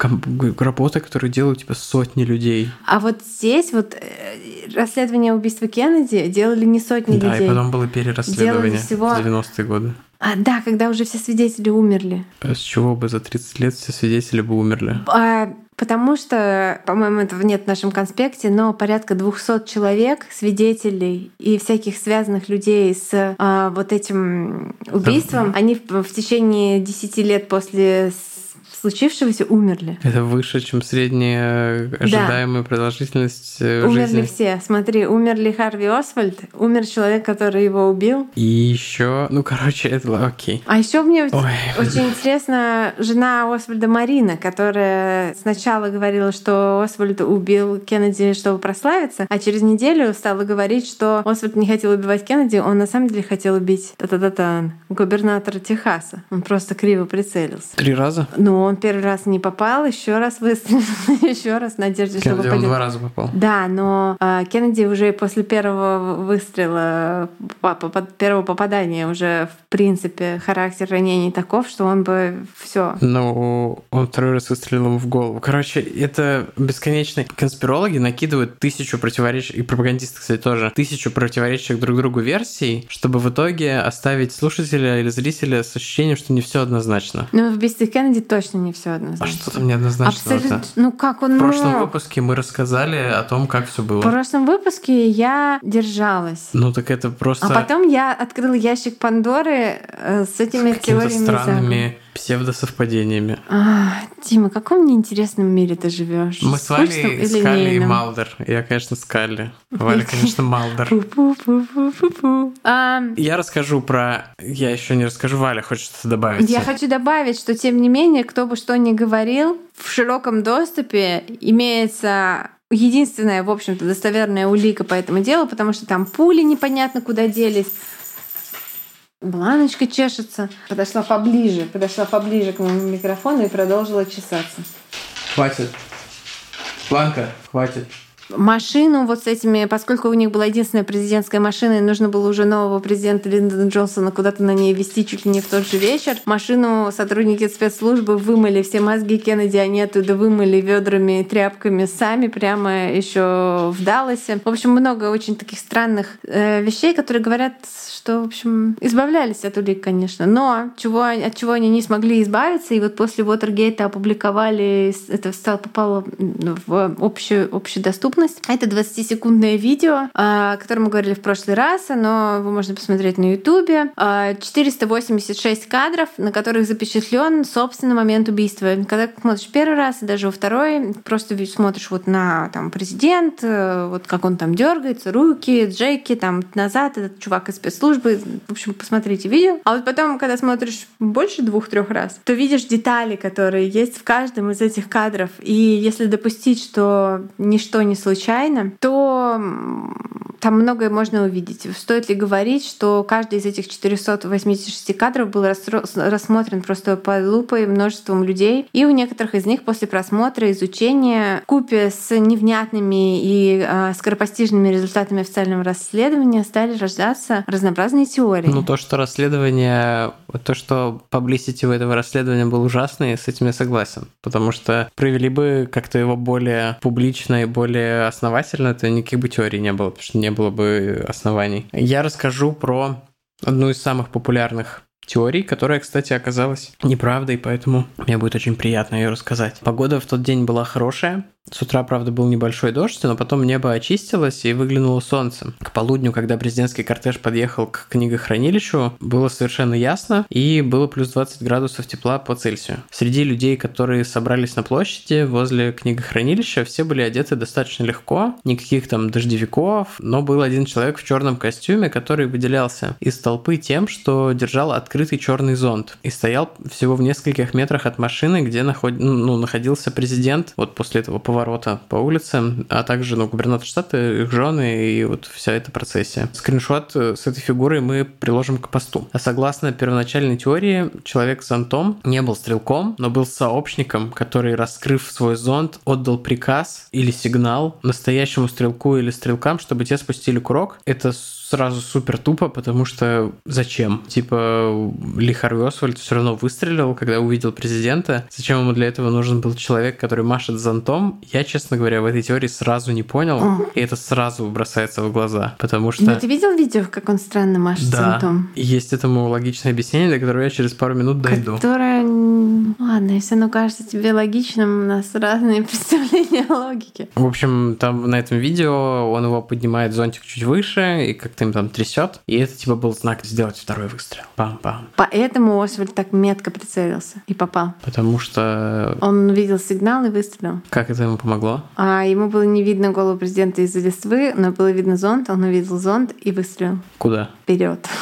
работа, которую делают типа сотни людей. А вот здесь вот э, расследование убийства Кеннеди делали не сотни да, людей. Да, и потом было перерасследование всего... в 90-е годы. А, да, когда уже все свидетели умерли. А с чего бы за 30 лет все свидетели бы умерли? А, потому что, по-моему, этого нет в нашем конспекте, но порядка 200 человек, свидетелей и всяких связанных людей с а, вот этим убийством, да. они в, в течение 10 лет после случившегося умерли. Это выше, чем средняя ожидаемая да. продолжительность э, умерли жизни. Умерли все. Смотри, умерли Харви Освальд, умер человек, который его убил. И еще, ну, короче, это окей. А еще мне Ой. очень интересно жена Освальда Марина, которая сначала говорила, что Освальд убил Кеннеди, чтобы прославиться, а через неделю стала говорить, что Освальд не хотел убивать Кеннеди, он на самом деле хотел убить та-та-та-та губернатора Техаса. Он просто криво прицелился. Три раза? Ну, он он первый раз не попал, еще раз выстрелил, еще раз в надежде, Кеннеди что попадет. два раза попал. Да, но э, Кеннеди уже после первого выстрела, первого попадания уже в принципе характер ранений таков, что он бы все. Ну, он второй раз выстрелил ему в голову. Короче, это бесконечно. Конспирологи накидывают тысячу противоречий, и пропагандисты, кстати, тоже, тысячу противоречащих друг другу версий, чтобы в итоге оставить слушателя или зрителя с ощущением, что не все однозначно. Ну, в убийстве Кеннеди точно не все однозначно. А что там неоднозначно? Абсолютно. Ну как он? В прошлом выпуске мы рассказали о том, как все было. В прошлом выпуске я держалась. Ну так это просто. А потом я открыла ящик Пандоры э, с этими с теориями. странными псевдосовпадениями. А, Дима, в каком неинтересном мире ты живешь? Мы с Валей Скалли и Малдер. Я, конечно, Скалли. Валя, конечно, Малдер. Я расскажу про... Я еще не расскажу. Валя хочет добавить. Я хочу добавить, что, тем не менее, кто бы что ни говорил, в широком доступе имеется единственная, в общем-то, достоверная улика по этому делу, потому что там пули непонятно куда делись, Бланочка чешется. Подошла поближе, подошла поближе к моему микрофону и продолжила чесаться. Хватит. Бланка, хватит машину вот с этими, поскольку у них была единственная президентская машина, и нужно было уже нового президента Линдона Джонсона куда-то на ней вести чуть ли не в тот же вечер, машину сотрудники спецслужбы вымыли все мозги Кеннеди, они оттуда вымыли ведрами, тряпками сами прямо еще в Далласе. В общем, много очень таких странных э, вещей, которые говорят, что, в общем, избавлялись от улик, конечно. Но чего, от чего они не смогли избавиться, и вот после Уотергейта опубликовали, это стало, попало в общую, общедоступность. Это 20-секундное видео, о котором мы говорили в прошлый раз, оно его можно посмотреть на Ютубе. 486 кадров, на которых запечатлен, собственно, момент убийства. Когда смотришь первый раз и даже во второй, просто смотришь вот на там, президент, э, вот как он там дергается, руки, Джейки, там назад, этот чувак из спецслужб, службы. В общем, посмотрите видео. А вот потом, когда смотришь больше двух-трех раз, то видишь детали, которые есть в каждом из этих кадров. И если допустить, что ничто не случайно, то там многое можно увидеть. Стоит ли говорить, что каждый из этих 486 кадров был рассмотрен просто под лупой множеством людей, и у некоторых из них после просмотра, изучения, купе с невнятными и э, скоропостижными результатами официального расследования стали рождаться разнообразные теории. Ну, то, что расследование, то, что publicity у этого расследования был ужасный, с этим я согласен. Потому что провели бы как-то его более публично и более основательно, то никаких бы теорий не было, потому что не было бы оснований. Я расскажу про одну из самых популярных теорий, которая, кстати, оказалась неправдой, поэтому мне будет очень приятно ее рассказать. Погода в тот день была хорошая, с утра, правда, был небольшой дождь, но потом небо очистилось и выглянуло солнце. К полудню, когда президентский кортеж подъехал к книгохранилищу, было совершенно ясно и было плюс 20 градусов тепла по Цельсию. Среди людей, которые собрались на площади возле книгохранилища, все были одеты достаточно легко, никаких там дождевиков, но был один человек в черном костюме, который выделялся из толпы тем, что держал открытый черный зонт и стоял всего в нескольких метрах от машины, где наход... ну, находился президент вот после этого поворота по улице, а также ну, губернатор штата, их жены и вот вся эта процессия. Скриншот с этой фигурой мы приложим к посту. А согласно первоначальной теории, человек с зонтом не был стрелком, но был сообщником, который, раскрыв свой зонт, отдал приказ или сигнал настоящему стрелку или стрелкам, чтобы те спустили курок. Это сразу супер тупо, потому что зачем? Типа Ли Харви Освальд все равно выстрелил, когда увидел президента. Зачем ему для этого нужен был человек, который машет зонтом? Я, честно говоря, в этой теории сразу не понял, О. и это сразу бросается в глаза, потому что... Но ты видел видео, как он странно машет да, зонтом? есть этому логичное объяснение, до которого я через пару минут дойду. Которое... Ладно, если оно кажется тебе логичным, у нас разные представления о логике. В общем, там на этом видео он его поднимает зонтик чуть выше, и как-то им там трясет. И это типа был знак сделать второй выстрел. Пам-пам. Поэтому Освальд так метко прицелился и попал. Потому что... Он увидел сигнал и выстрелил. Как это ему помогло? А ему было не видно голову президента из-за листвы, но было видно зонт. Он увидел зонт и выстрелил. Куда? Вперед.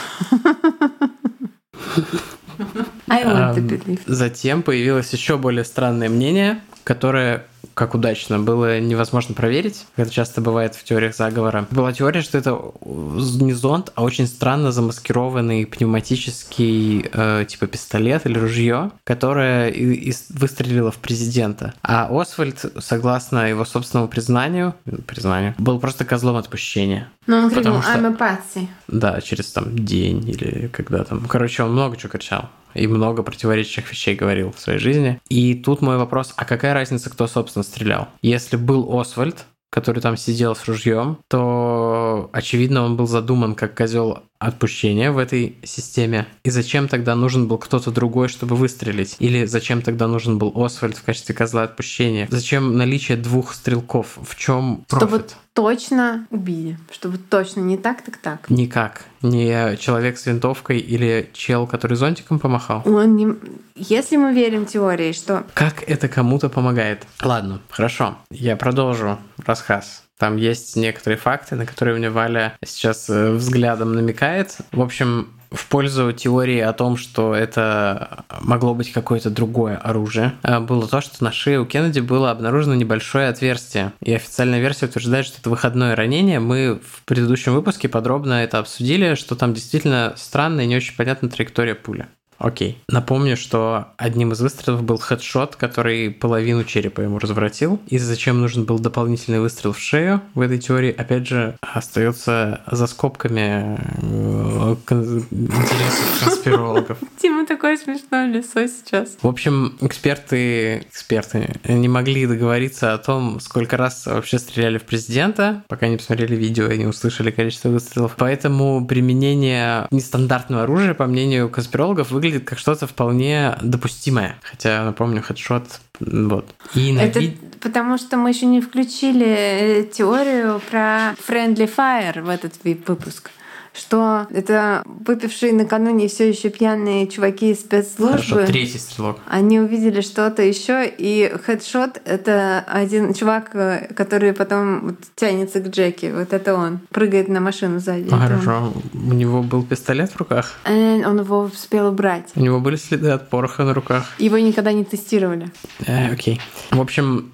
I want to believe. Затем появилось еще более странное мнение, которое как удачно, было невозможно проверить. Это часто бывает в теориях заговора. Была теория, что это не зонд, а очень странно замаскированный пневматический э, типа пистолет или ружье, которое и, и выстрелило в президента. А Освальд, согласно его собственному признанию, признанию, был просто козлом отпущения. Но он крикнул «I'm a patsy». Да, через там день или когда там. Короче, он много чего кричал и много противоречащих вещей говорил в своей жизни. И тут мой вопрос, а какая разница, кто, собственно, стрелял? Если был Освальд, который там сидел с ружьем, то, очевидно, он был задуман как козел отпущения в этой системе. И зачем тогда нужен был кто-то другой, чтобы выстрелить? Или зачем тогда нужен был Освальд в качестве козла отпущения? Зачем наличие двух стрелков? В чем профит? Чтобы точно убили. Чтобы точно не так, так так. Никак. Не человек с винтовкой или чел, который зонтиком помахал? Он не... Если мы верим теории, что... Как это кому-то помогает? Ладно, хорошо. Я продолжу рассказ. Там есть некоторые факты, на которые мне Валя сейчас э, взглядом намекает. В общем, в пользу теории о том, что это могло быть какое-то другое оружие, э, было то, что на шее у Кеннеди было обнаружено небольшое отверстие. И официальная версия утверждает, что это выходное ранение. Мы в предыдущем выпуске подробно это обсудили, что там действительно странная и не очень понятная траектория пули. Окей. Напомню, что одним из выстрелов был хедшот, который половину черепа ему разворотил. И зачем нужен был дополнительный выстрел в шею в этой теории, опять же, остается за скобками э, интересов конспирологов. Тима такое смешное лицо сейчас. В общем, эксперты, эксперты не могли договориться о том, сколько раз вообще стреляли в президента, пока не посмотрели видео и не услышали количество выстрелов. Поэтому применение нестандартного оружия, по мнению конспирологов, выглядит выглядит как что-то вполне допустимое. Хотя, напомню, хедшот вот. И на Это вид... потому что мы еще не включили теорию про Friendly Fire в этот выпуск что это выпившие накануне все еще пьяные чуваки из спецслужбы. Хорошо, третий стрелок. Они увидели что-то еще, и хедшот — это один чувак, который потом вот тянется к Джеки. Вот это он. Прыгает на машину сзади. А, хорошо. У него был пистолет в руках? Э, он его успел убрать. У него были следы от пороха на руках? Его никогда не тестировали. Э, окей. В общем,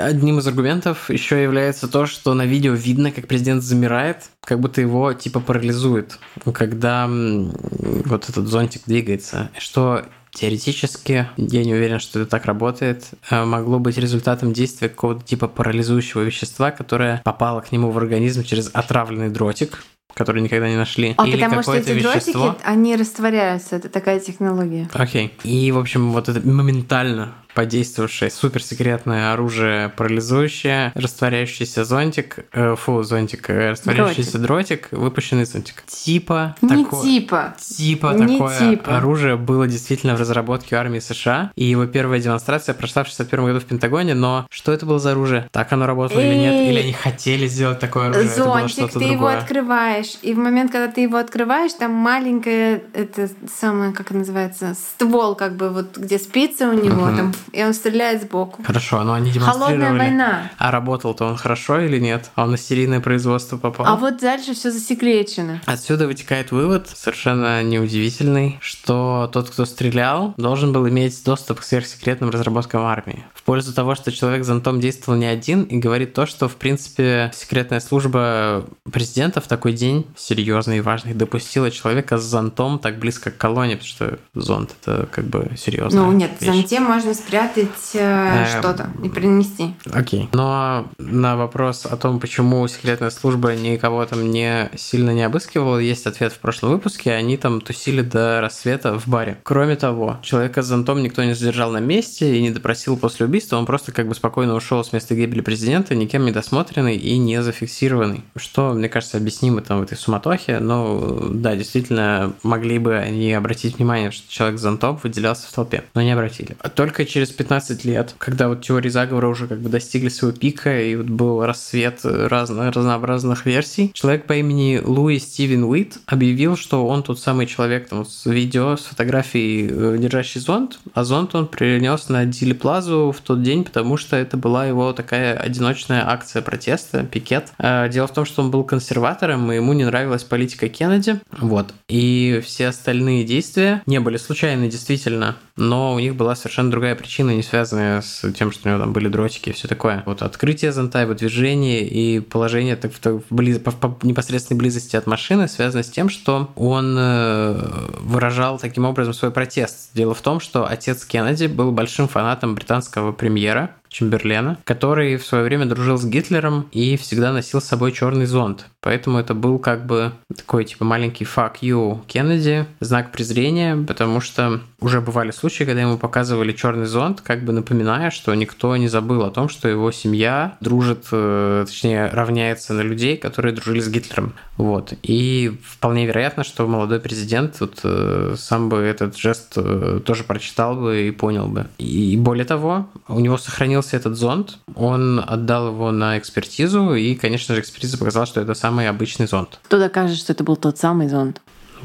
одним из аргументов еще является то, что на видео видно, как президент замирает, как будто его типа парализует, когда вот этот зонтик двигается, что теоретически, я не уверен, что это так работает, э, могло быть результатом действия какого-то типа парализующего вещества, которое попало к нему в организм через отравленный дротик, который никогда не нашли. А Или потому что эти вещество... дротики, они растворяются, это такая технология. Окей. И, в общем, вот это моментально подействовавшее суперсекретное оружие парализующее, растворяющийся зонтик, э, фу, зонтик, э, растворяющийся дротик, дротик выпущенный зонтик. Типа Не тако... типа. Типа Не такое типа. оружие было действительно в разработке армии США, и его первая демонстрация прошла в 61 году в Пентагоне, но что это было за оружие? Так оно работало Эй, или нет? Или они хотели сделать такое оружие? Зонтик, ты другое? его открываешь, и в момент, когда ты его открываешь, там маленькая, это самое, как называется, ствол, как бы вот где спица у него, uh-huh. там и он стреляет сбоку. Хорошо, но они демонстрировали. Холодная война. А работал-то он хорошо или нет? А он на серийное производство попал? А вот дальше все засекречено. Отсюда вытекает вывод, совершенно неудивительный, что тот, кто стрелял, должен был иметь доступ к сверхсекретным разработкам армии. В пользу того, что человек зонтом действовал не один и говорит то, что, в принципе, секретная служба президента в такой день серьезный и важный допустила человека с зонтом так близко к колонии, потому что зонт это как бы серьезно. Ну нет, вещь. в зонте можно спрятать э, э, что-то и принести. Окей. Но на вопрос о том, почему секретная служба никого там не сильно не обыскивала, есть ответ в прошлом выпуске. Они там тусили до рассвета в баре. Кроме того, человека с зонтом никто не задержал на месте и не допросил после убийства. Он просто как бы спокойно ушел с места гибели президента, никем не досмотренный и не зафиксированный. Что, мне кажется, объяснимо там в этой суматохе. Но да, действительно, могли бы они обратить внимание, что человек с зонтом выделялся в толпе, но не обратили. Только через 15 лет, когда вот теории заговора уже как бы достигли своего пика, и вот был рассвет разных, разнообразных версий, человек по имени Луи Стивен Уит объявил, что он тот самый человек там, с видео, с фотографией, э, держащий зонт, а зонт он принес на Дили Плазу в тот день, потому что это была его такая одиночная акция протеста, пикет. Э, дело в том, что он был консерватором, и ему не нравилась политика Кеннеди, вот, и все остальные действия не были случайны, действительно, но у них была совершенно другая причина, не связанная с тем, что у него там были дротики и все такое. Вот открытие зонта, его движение и положение так, в, близ, по, по непосредственной близости от машины связано с тем, что он э, выражал таким образом свой протест. Дело в том, что отец Кеннеди был большим фанатом британского премьера, Чемберлена, который в свое время дружил с Гитлером и всегда носил с собой черный зонт. Поэтому это был как бы такой типа маленький fuck you Кеннеди, знак презрения, потому что уже бывали случаи, когда ему показывали черный зонт, как бы напоминая, что никто не забыл о том, что его семья дружит, э, точнее, равняется на людей, которые дружили с Гитлером. Вот. И вполне вероятно, что молодой президент вот, э, сам бы этот жест э, тоже прочитал бы и понял бы. И более того, у него сохранился этот зонт, он отдал его на экспертизу, и, конечно же, экспертиза показала, что это самый обычный зонт. Кто докажет, что это был тот самый зонт?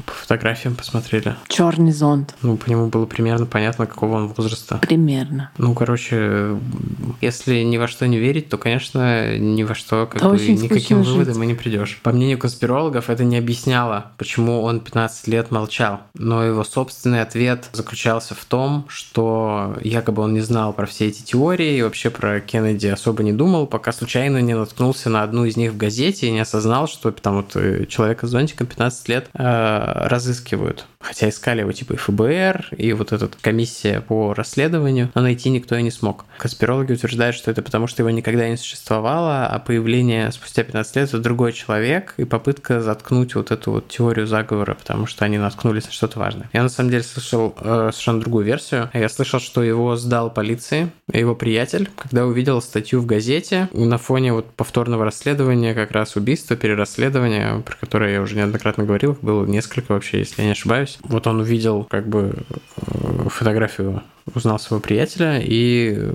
По фотографиям посмотрели. Черный зонт. Ну, по нему было примерно понятно, какого он возраста. Примерно. Ну, короче, если ни во что не верить, то, конечно, ни во что как бы, никаким выводом и не придешь. По мнению конспирологов, это не объясняло, почему он 15 лет молчал. Но его собственный ответ заключался в том, что якобы он не знал про все эти теории и вообще про Кеннеди особо не думал, пока случайно не наткнулся на одну из них в газете и не осознал, что там вот э, человека с зонтиком 15 лет э, разыскивают. Хотя искали его типа и ФБР, и вот эта комиссия по расследованию, но найти никто и не смог. Конспирологи утверждают, что это потому, что его никогда не существовало, а появление спустя 15 лет это другой человек, и попытка заткнуть вот эту вот теорию заговора, потому что они наткнулись на что-то важное. Я на самом деле слышал э, совершенно другую версию. Я слышал, что его сдал полиции, его приятель, когда увидел статью в газете на фоне вот повторного расследования, как раз убийства, перерасследования, про которое я уже неоднократно говорил, было несколько вообще, если я не ошибаюсь. Вот он увидел как бы э, фотографию, узнал своего приятеля, и э,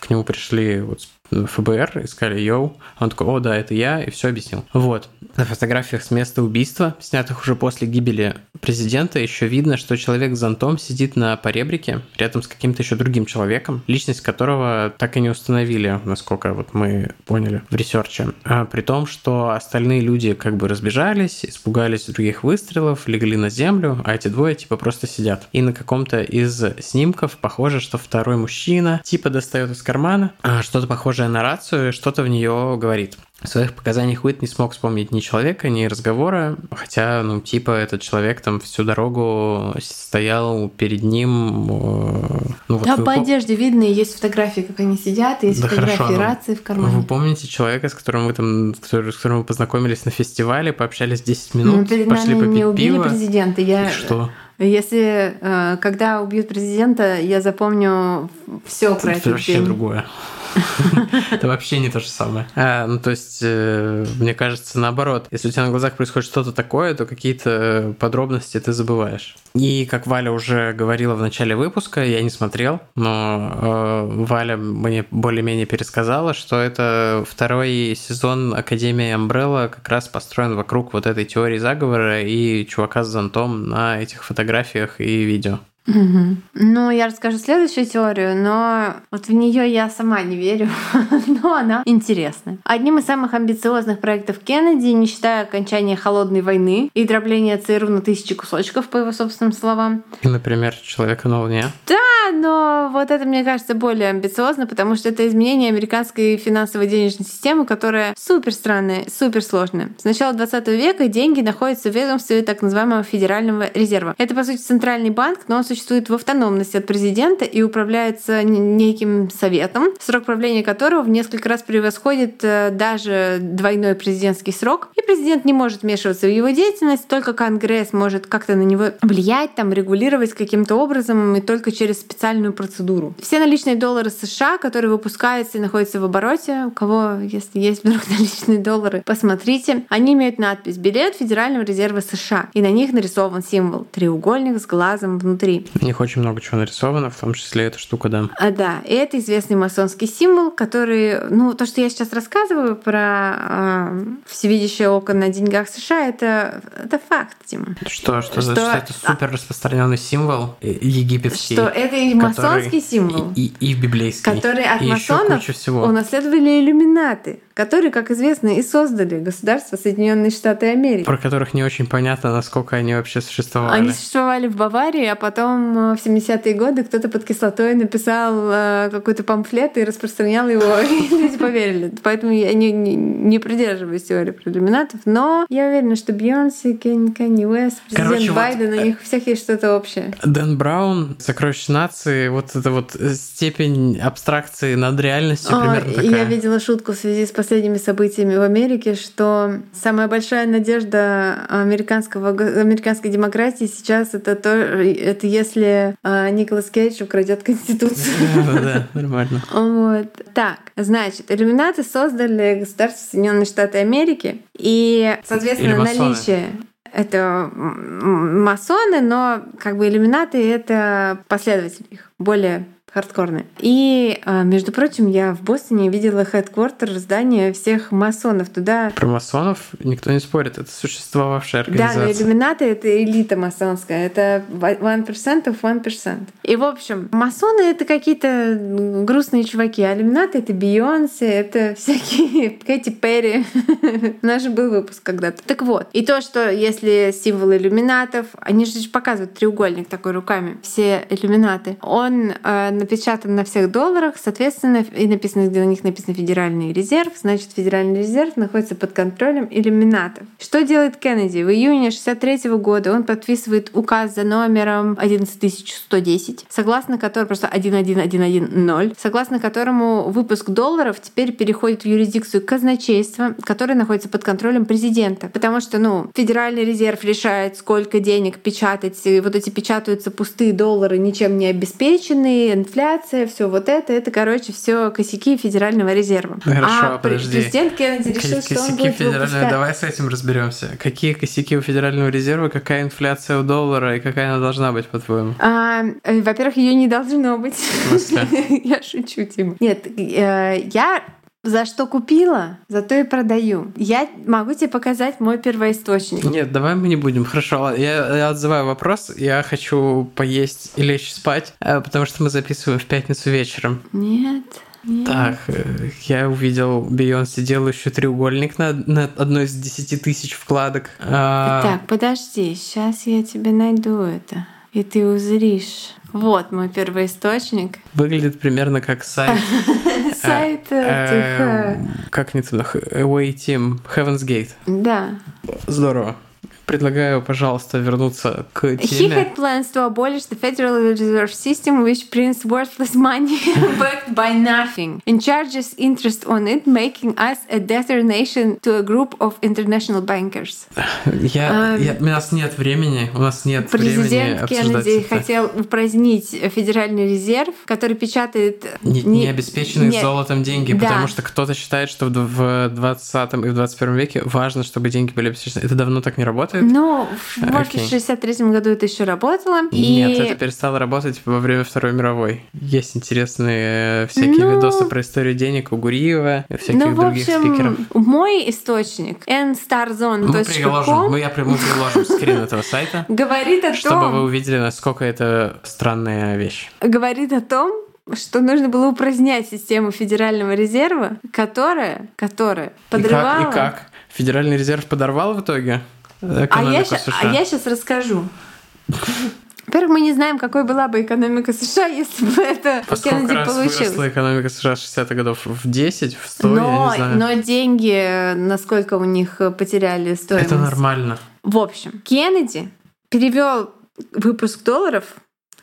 к нему пришли вот ФБР, искали йоу. Он такой, о, да, это я, и все объяснил. Вот. На фотографиях с места убийства, снятых уже после гибели президента, еще видно, что человек с зонтом сидит на поребрике рядом с каким-то еще другим человеком, личность которого так и не установили, насколько вот мы поняли в ресерче. А при том, что остальные люди как бы разбежались, испугались других выстрелов, легли на землю, а эти двое типа просто сидят. И на каком-то из снимков похоже, что второй мужчина типа достает из кармана а что-то похожее похожая на рацию, что-то в нее говорит. В своих показаниях Уит не смог вспомнить ни человека, ни разговора, хотя, ну, типа, этот человек там всю дорогу стоял перед ним. Э, ну, да, вот по вы... одежде видно, есть фотографии, как они сидят, есть да фотографии хорошо, рации в кармане. Вы помните человека, с которым вы там, с которым вы познакомились на фестивале, пообщались 10 минут, ну, перед пошли нами попить не убили пиво? президента, я... И что? Если э, когда убьют президента, я запомню все про это. Это вообще день. другое. Это вообще не то же самое. А, ну, то есть, э, мне кажется, наоборот. Если у тебя на глазах происходит что-то такое, то какие-то подробности ты забываешь. И, как Валя уже говорила в начале выпуска, я не смотрел, но э, Валя мне более-менее пересказала, что это второй сезон Академии Umbrella как раз построен вокруг вот этой теории заговора и чувака с зонтом на этих фотографиях и видео. Угу. Ну, я расскажу следующую теорию, но вот в нее я сама не верю, но она интересная. Одним из самых амбициозных проектов Кеннеди, не считая окончания холодной войны и дробления ЦРУ на тысячи кусочков, по его собственным словам. Например, человека на Луне. Да, но вот это, мне кажется, более амбициозно, потому что это изменение американской финансово-денежной системы, которая супер странная, супер сложная. С начала 20 века деньги находятся в ведомстве так называемого Федерального резерва. Это, по сути, центральный банк, но он существует в автономности от президента и управляется неким советом, срок правления которого в несколько раз превосходит э, даже двойной президентский срок. И президент не может вмешиваться в его деятельность, только Конгресс может как-то на него влиять, там, регулировать каким-то образом и только через специальную процедуру. Все наличные доллары США, которые выпускаются и находятся в обороте, у кого, если есть вдруг наличные доллары, посмотрите, они имеют надпись «Билет Федерального резерва США», и на них нарисован символ треугольник с глазом внутри. У них очень много чего нарисовано, в том числе эта штука, да. А, да, и это известный масонский символ, который, ну, то, что я сейчас рассказываю про э, всевидящее око на деньгах США, это, это факт, Дима. Что, что, что, что это супер распространенный символ египетский. Что это и масонский символ. И, и, и библейский. Который от и масонов всего. унаследовали иллюминаты которые, как известно, и создали государство Соединенные Штаты Америки. Про которых не очень понятно, насколько они вообще существовали. Они существовали в Баварии, а потом э, в 70-е годы кто-то под кислотой написал э, какой-то памфлет и распространял его, и люди поверили. Поэтому я не, не, не придерживаюсь теории про иллюминатов, но я уверена, что Бьонси, Кенни Уэст, президент Короче, Байден, вот, у них всех есть что-то общее. Дэн Браун, «Сокровище нации», вот эта вот степень абстракции над реальностью примерно такая. Я видела шутку в связи с последними событиями в Америке, что самая большая надежда американского, американской демократии сейчас это то, это если а, Николас Кейдж украдет Конституцию. Да, да, нормально. Вот. Так, значит, иллюминаты создали государство Соединенные Штаты Америки, и, соответственно, наличие это масоны, но как бы иллюминаты — это последователи их, более хардкорные. И, а, между прочим, я в Бостоне видела хедквартер здания всех масонов. Туда... Про масонов никто не спорит, это существовавшая организация. Да, но иллюминаты — это элита масонская, это 1% of 1%. И, в общем, масоны — это какие-то грустные чуваки, а иллюминаты — это Бейонсе, это всякие Кэти Перри. Наш же был выпуск когда-то. Так вот, и то, что если символ иллюминатов, они же показывают треугольник такой руками, все иллюминаты, он э, напечатан на всех долларах, соответственно, и написано, где на них написано Федеральный резерв, значит, Федеральный резерв находится под контролем иллюминатов. Что делает Кеннеди? В июне 63 года он подписывает указ за номером 11110, согласно которому просто 11110, согласно которому выпуск долларов теперь переходит в юрисдикцию казначейства, которое находится под контролем президента. Потому что, ну, Федеральный резерв решает, сколько денег печатать. И вот эти печатаются пустые доллары, ничем не обеспеченные, инфляция, все вот это, это, короче, все косяки Федерального резерва. Хорошо, а подожди. президент Кеннеди решил, косяки что он будет федерального... выпускать... Давай с этим разберемся. Какие косяки у Федерального резерва, какая инфляция у доллара и какая она должна быть, по-твоему? А, э, во-первых, ее не должно быть. Я шучу, Тима. Нет, э, я за что купила, зато и продаю. Я могу тебе показать мой первоисточник. Нет, давай мы не будем. Хорошо, я, я отзываю вопрос. Я хочу поесть и лечь спать, э, потому что мы записываем в пятницу вечером. Нет. Нет. Так, э, я увидел Бейонсе делающую треугольник на, на одной из десяти тысяч вкладок. А... Так, подожди, сейчас я тебе найду это, и ты узришь. Вот мой первоисточник. Выглядит примерно как сайт. Сайт этих... Как не туда? Away Team, Heaven's Gate. Да. Здорово. Предлагаю, пожалуйста, вернуться к теме. He had plans to abolish the Federal Reserve System, which prints worthless money backed by nothing and charges interest on it, making us a debtor nation to a group of international bankers. Я, я, у нас нет времени, у нас нет Президент времени Кеннеди это. хотел упразднить Федеральный резерв, который печатает... Не, не, не обеспеченные не, золотом деньги, да. потому что кто-то считает, что в 20 и в 21 веке важно, чтобы деньги были обеспечены. Это давно так не работает работает. Ну, может, okay. в 63 году это еще работало. И... Нет, это перестало работать во время Второй мировой. Есть интересные э, всякие ну... видосы про историю денег у Гуриева и всяких ну, других общем, спикеров. Мой источник nstarzone.com мы приложим, мы, я, мы приложим скрин этого сайта. Говорит о том... Чтобы вы увидели, насколько это странная вещь. Говорит о том, что нужно было упразднять систему Федерального резерва, которая, которая подрывала... И как? И как? Федеральный резерв подорвал в итоге а я, США? А я сейчас расскажу. Во-первых, мы не знаем, какой была бы экономика США, если бы это По Кеннеди раз получилось. выросла экономика США 60-х годов? В 10, в 100, но, я не знаю. Но деньги, насколько у них потеряли стоимость. Это нормально. В общем, Кеннеди перевел выпуск долларов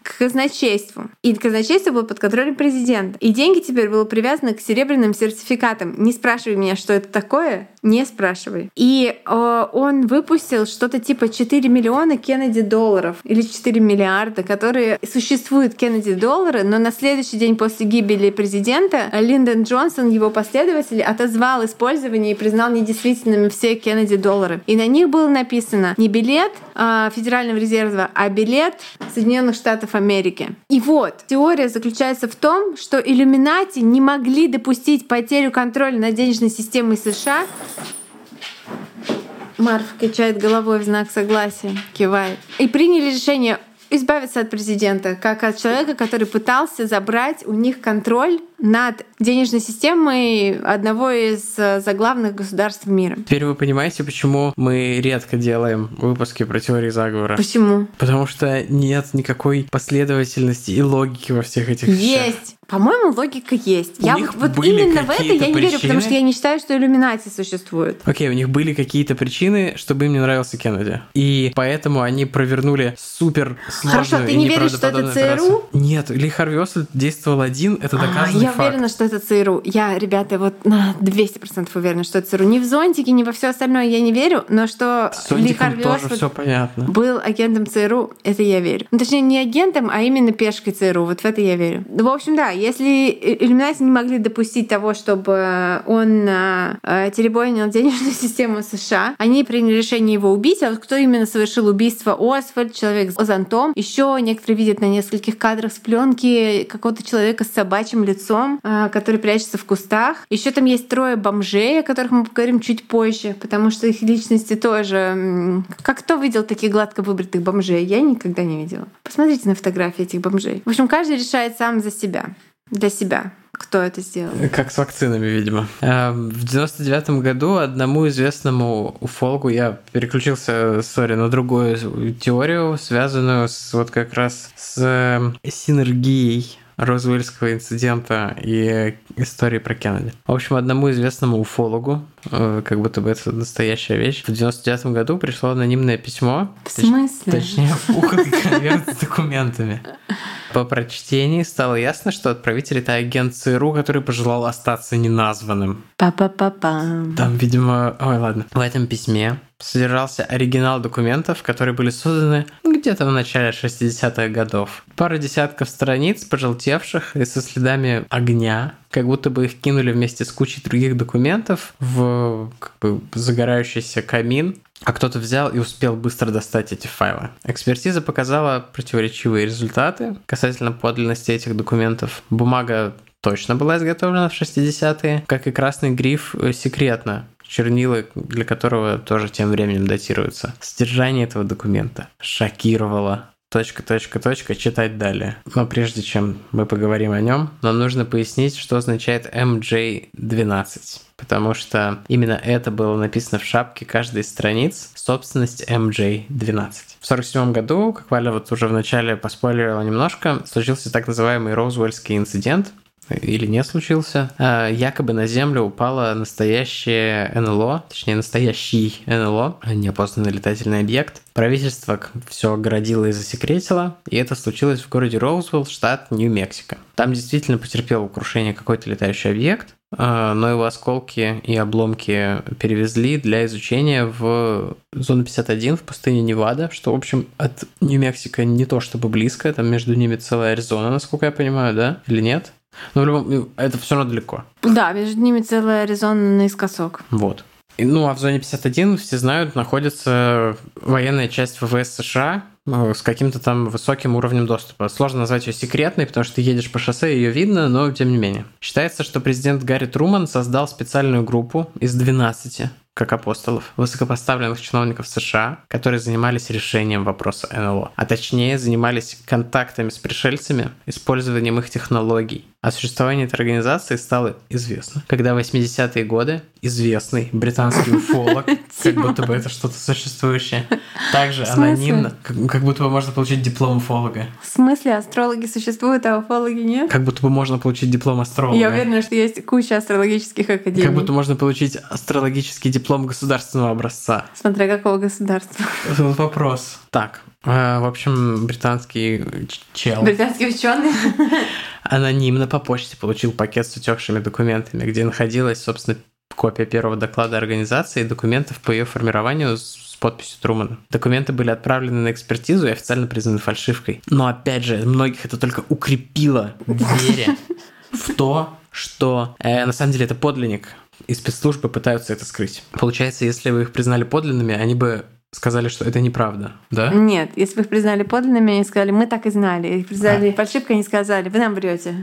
к казначейству. И казначейство было под контролем президента. И деньги теперь были привязаны к серебряным сертификатам. Не спрашивай меня, что это такое, не спрашивай. И э, он выпустил что-то типа 4 миллиона Кеннеди долларов или 4 миллиарда, которые существуют Кеннеди доллары, но на следующий день после гибели президента Линдон Джонсон, его последователь, отозвал использование и признал недействительными все Кеннеди доллары. И на них было написано не билет э, Федерального резерва, а билет Соединенных Штатов Штатов Америки. И вот, теория заключается в том, что иллюминати не могли допустить потерю контроля над денежной системой США Марф качает головой в знак согласия, кивает. И приняли решение избавиться от президента, как от человека, который пытался забрать у них контроль над денежной системой одного из э, заглавных государств мира. Теперь вы понимаете, почему мы редко делаем выпуски про теории заговора? Почему? Потому что нет никакой последовательности и логики во всех этих Есть. вещах. Есть. По-моему, логика есть. У я них вот были именно в это я не верю, потому что я не считаю, что иллюминати существует. Окей, у них были какие-то причины, чтобы им не нравился Кеннеди. И поэтому они провернули супер сложную Хорошо, ты не веришь, что это ЦРУ? Операцию. Нет, Ли Харви действовал один, это а, доказанный а, Я факт. уверена, что это ЦРУ. Я, ребята, вот на 200% уверена, что это ЦРУ. Не в зонтике, не во все остальное я не верю, но что С Ли Харви тоже все понятно. был агентом ЦРУ, это я верю. Ну, точнее, не агентом, а именно пешкой ЦРУ. Вот в это я верю. В общем, да, если иллюминати не могли допустить того, чтобы он э, теребонил денежную систему США, они приняли решение его убить. А вот кто именно совершил убийство Освальд, человек с зонтом, еще некоторые видят на нескольких кадрах с пленки какого-то человека с собачьим лицом, э, который прячется в кустах. Еще там есть трое бомжей, о которых мы поговорим чуть позже, потому что их личности тоже... Как кто видел таких гладко выбритых бомжей? Я никогда не видела. Посмотрите на фотографии этих бомжей. В общем, каждый решает сам за себя для себя? Кто это сделал? Как с вакцинами, видимо. Эм, в 99 году одному известному уфологу я переключился, сори, на другую теорию, связанную с вот как раз с эм, синергией Розвельского инцидента и истории про Кеннеди. В общем, одному известному уфологу, э, как будто бы это настоящая вещь, в 99 году пришло анонимное письмо. В смысле? Точнее, пухлый конверт с документами. По прочтении стало ясно, что отправитель это агент ЦРУ, который пожелал остаться неназванным. Па-па-па-па. Там, видимо... Ой, ладно. В этом письме содержался оригинал документов, которые были созданы где-то в начале 60-х годов. Пара десятков страниц, пожелтевших и со следами огня, как будто бы их кинули вместе с кучей других документов в как бы, загорающийся камин, а кто-то взял и успел быстро достать эти файлы. Экспертиза показала противоречивые результаты касательно подлинности этих документов. Бумага точно была изготовлена в 60-е, как и красный гриф э, секретно, чернила для которого тоже тем временем датируется. Содержание этого документа шокировало точка, точка, точка, читать далее. Но прежде чем мы поговорим о нем, нам нужно пояснить, что означает MJ12, потому что именно это было написано в шапке каждой из страниц, собственность MJ12. В 1947 году, как Валя вот уже в начале поспойлерила немножко, случился так называемый Роузвельский инцидент, или не случился, а, якобы на Землю упало настоящее НЛО, точнее настоящий НЛО, неопознанный летательный объект. Правительство все оградило и засекретило, и это случилось в городе Роузвелл, штат Нью-Мексико. Там действительно потерпел крушение какой-то летающий объект, а, но его осколки и обломки перевезли для изучения в зону 51 в пустыне Невада, что, в общем, от Нью-Мексико не то чтобы близко, там между ними целая Аризона, насколько я понимаю, да? Или нет? Ну, в любом... это все равно далеко. Да, между ними целая Аризона наискосок. Вот. Ну, а в зоне 51, все знают, находится военная часть ВВС США, ну, с каким-то там высоким уровнем доступа. Сложно назвать ее секретной, потому что ты едешь по шоссе, ее видно, но тем не менее. Считается, что президент Гарри Труман создал специальную группу из 12 как апостолов, высокопоставленных чиновников США, которые занимались решением вопроса НЛО, а точнее занимались контактами с пришельцами, использованием их технологий. О существовании этой организации стало известно, когда в 80-е годы известный британский уфолог, как будто бы это что-то существующее, также анонимно, как будто бы можно получить диплом уфолога. В смысле астрологи существуют, а уфологи нет? Как будто бы можно получить диплом астролога. Я уверена, что есть куча астрологических академий. Как будто можно получить астрологический диплом государственного образца. Смотря какого государства. Вопрос. Так, э, в общем, британский чел. Британский ученый. Анонимно по почте получил пакет с утекшими документами, где находилась, собственно, копия первого доклада организации и документов по ее формированию с подписью Трумана. Документы были отправлены на экспертизу и официально признаны фальшивкой. Но опять же, многих это только укрепило в вере в то, что э, на самом деле это подлинник и спецслужбы пытаются это скрыть. Получается, если вы их признали подлинными, они бы сказали, что это неправда, да? Нет, если вы их признали подлинными, они сказали, мы так и знали. Их признали а. фальшивкой, они сказали, вы нам врете.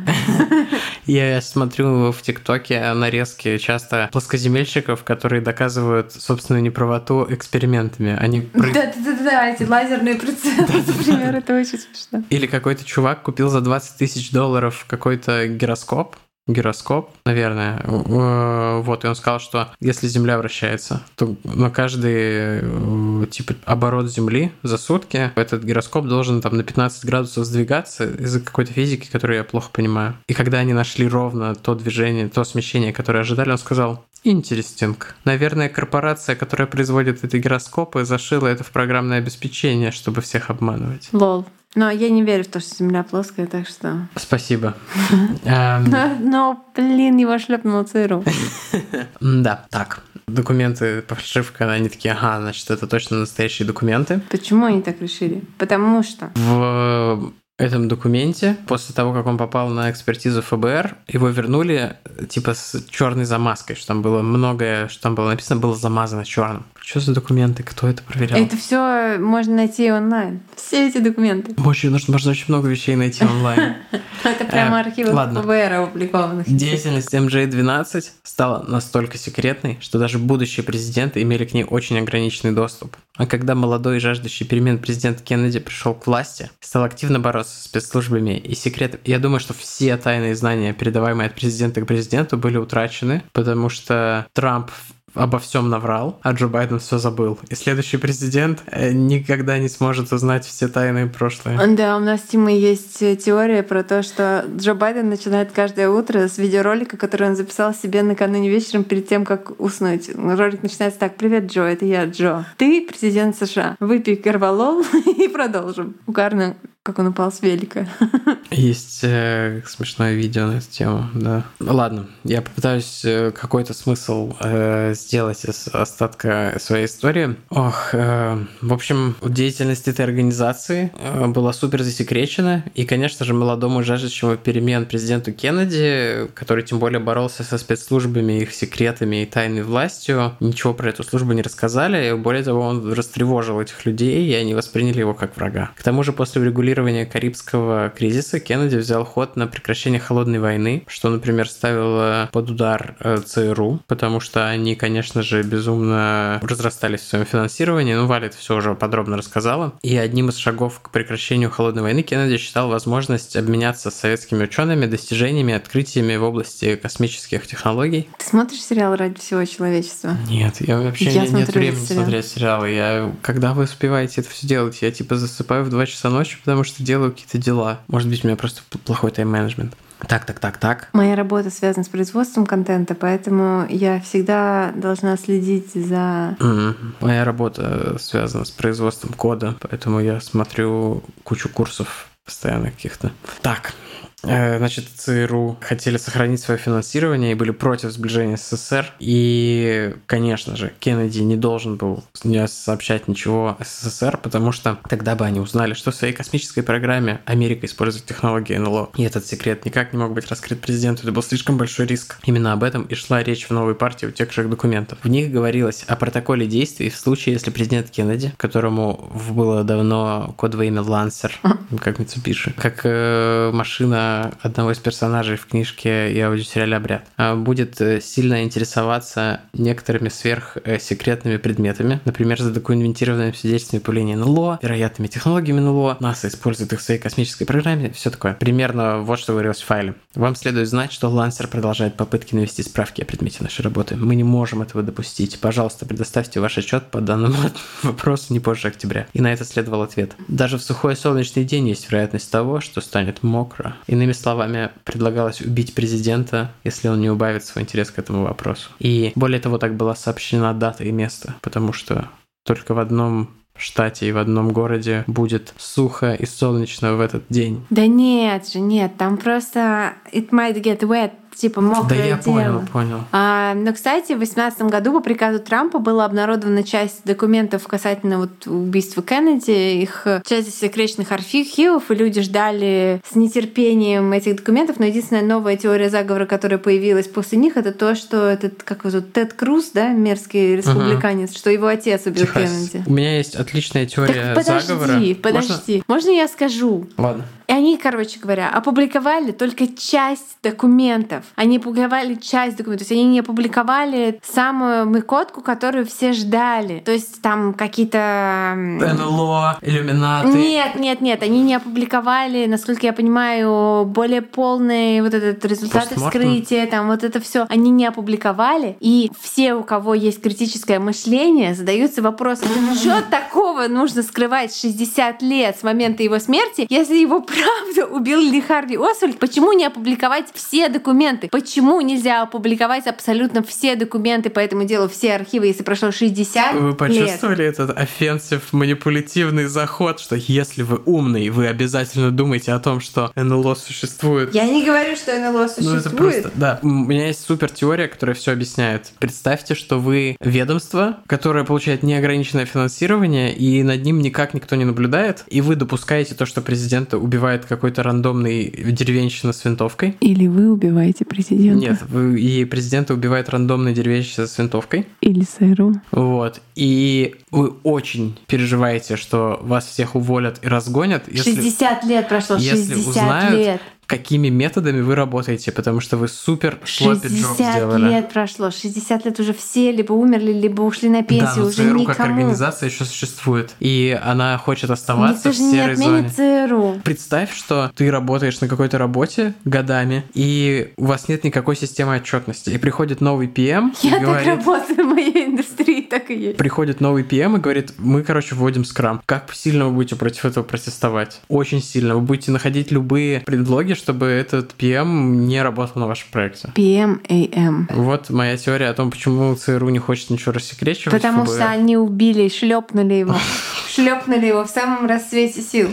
Я смотрю в ТикТоке нарезки часто плоскоземельщиков, которые доказывают собственную неправоту экспериментами. Они Да-да-да, эти лазерные процессы, например, это очень смешно. Или какой-то чувак купил за 20 тысяч долларов какой-то гироскоп, гироскоп, наверное. Э, вот, и он сказал, что если Земля вращается, то на каждый э, типа оборот Земли за сутки этот гироскоп должен там на 15 градусов сдвигаться из-за какой-то физики, которую я плохо понимаю. И когда они нашли ровно то движение, то смещение, которое ожидали, он сказал, Интересинг. Наверное, корпорация, которая производит эти гироскопы, зашила это в программное обеспечение, чтобы всех обманывать. Лол. Но я не верю в то, что Земля плоская, так что... Спасибо. Но, блин, его шлепнул ЦРУ. Да, так. Документы, фальшивка, они такие, ага, значит, это точно настоящие документы. Почему они так решили? Потому что... В этом документе, после того, как он попал на экспертизу ФБР, его вернули типа с черной замазкой, что там было многое, что там было написано, было замазано черным. Что за документы? Кто это проверял? Это все можно найти онлайн. Все эти документы. Очень, нужно, можно очень много вещей найти онлайн. Это прямо э, архивы ФБР опубликованных. Деятельность MJ-12 стала настолько секретной, что даже будущие президенты имели к ней очень ограниченный доступ. А когда молодой и жаждущий перемен президент Кеннеди пришел к власти, стал активно бороться с спецслужбами и секретами, я думаю, что все тайные знания, передаваемые от президента к президенту, были утрачены, потому что Трамп обо всем наврал, а Джо Байден все забыл. И следующий президент э, никогда не сможет узнать все тайны прошлое. Да, у нас, Тима, есть э, теория про то, что Джо Байден начинает каждое утро с видеоролика, который он записал себе накануне вечером перед тем, как уснуть. Ролик начинается так. «Привет, Джо, это я, Джо. Ты президент США. Выпей карвалол и продолжим». Угарно как он упал с велика. Есть э, смешное видео на эту тему, да. Ладно, я попытаюсь э, какой-то смысл э, сделать из остатка своей истории. Ох, э, в общем, деятельность этой организации э, была супер засекречена, и, конечно же, молодому жаждущему перемен президенту Кеннеди, который тем более боролся со спецслужбами, их секретами и тайной властью, ничего про эту службу не рассказали, и более того, он растревожил этих людей, и они восприняли его как врага. К тому же, после регулирования урегулирования Карибского кризиса Кеннеди взял ход на прекращение холодной войны, что, например, ставило под удар э, ЦРУ, потому что они, конечно же, безумно разрастались в своем финансировании. Ну, Валя это все уже подробно рассказала. И одним из шагов к прекращению холодной войны Кеннеди считал возможность обменяться с советскими учеными достижениями, открытиями в области космических технологий. Ты смотришь сериал «Ради всего человечества»? Нет, я вообще я не, нет времени сериал. смотреть сериалы. Я, когда вы успеваете это все делать? Я типа засыпаю в 2 часа ночи, потому что что делаю какие-то дела. Может быть, у меня просто плохой тайм-менеджмент. Так, так, так, так. Моя работа связана с производством контента, поэтому я всегда должна следить за... Mm-hmm. Моя работа связана с производством кода, поэтому я смотрю кучу курсов постоянно каких-то. Так, значит, ЦРУ хотели сохранить свое финансирование и были против сближения с СССР. И, конечно же, Кеннеди не должен был не сообщать ничего СССР, потому что тогда бы они узнали, что в своей космической программе Америка использует технологии НЛО. И этот секрет никак не мог быть раскрыт президенту. Это был слишком большой риск. Именно об этом и шла речь в новой партии утекших документов. В них говорилось о протоколе действий в случае, если президент Кеннеди, которому было давно кодовое имя Лансер, как Митсубиши, как э, машина одного из персонажей в книжке и аудиосериале «Обряд», а, будет э, сильно интересоваться некоторыми сверхсекретными предметами, например, задокументированными свидетельствами появления НЛО, вероятными технологиями НЛО, НАСА использует их в своей космической программе, все такое. Примерно вот что говорилось в файле. Вам следует знать, что Лансер продолжает попытки навести справки о предмете нашей работы. Мы не можем этого допустить. Пожалуйста, предоставьте ваш отчет по данному вопросу не позже октября. И на это следовал ответ. Даже в сухой солнечный день есть вероятность того, что станет мокро. Иными словами, предлагалось убить президента, если он не убавит свой интерес к этому вопросу. И более того, так была сообщена дата и место, потому что только в одном штате и в одном городе будет сухо и солнечно в этот день. Да нет же, нет, там просто it might get wet типа мокрое Да я дело. понял, понял. А, но, кстати, в 2018 году по приказу Трампа была обнародована часть документов касательно вот убийства Кеннеди, их часть секретных архивов, и люди ждали с нетерпением этих документов, но единственная новая теория заговора, которая появилась после них, это то, что этот, как его зовут, Тед Круз, да, мерзкий республиканец, угу. что его отец убил Техас. Кеннеди. У меня есть отличная теория так подожди, заговора. Подожди, подожди. Можно? Можно я скажу? Ладно. И они, короче говоря, опубликовали только часть документов. Они опубликовали часть документов. То есть они не опубликовали самую мыкотку, которую все ждали. То есть там какие-то... НЛО, иллюминаты. Нет, нет, нет. Они не опубликовали, насколько я понимаю, более полный вот этот результат вскрытия, там вот это все. Они не опубликовали. И все, у кого есть критическое мышление, задаются вопросом, что такого нужно скрывать 60 лет с момента его смерти, если его правда убил Ли Харви Освальд, почему не опубликовать все документы? Почему нельзя опубликовать абсолютно все документы по этому делу, все архивы, если прошло 60 Вы почувствовали лет? этот offensive манипулятивный заход, что если вы умный, вы обязательно думаете о том, что НЛО существует? Я не говорю, что НЛО существует. Ну, это просто, да. У меня есть супер теория, которая все объясняет. Представьте, что вы ведомство, которое получает неограниченное финансирование, и над ним никак никто не наблюдает, и вы допускаете то, что президента убивают убивает какой-то рандомный деревенщина с винтовкой. Или вы убиваете президента. Нет, вы, и президента убивает рандомный деревенщина с винтовкой. Или сэру. Вот. И вы очень переживаете, что вас всех уволят и разгонят. 60 если, лет прошло, 60 если узнают, лет какими методами вы работаете, потому что вы супер шлопи 60 лет прошло, 60 лет уже все либо умерли, либо ушли на пенсию, да, но уже ЦРУ никому. как организация еще существует, и она хочет оставаться Никто в серой не зоне. ЦРУ. Представь, что ты работаешь на какой-то работе годами, и у вас нет никакой системы отчетности, и приходит новый PM Я и говорит... так работаю в моей индустрии, так и есть. Приходит новый PM и говорит, мы, короче, вводим скрам. Как сильно вы будете против этого протестовать? Очень сильно. Вы будете находить любые предлоги, чтобы этот PM не работал на вашем проекте. PM-AM. Вот моя теория о том, почему ЦРУ не хочет ничего рассекречивать. Потому что они убили, шлепнули его. Шлепнули его в самом расцвете сил.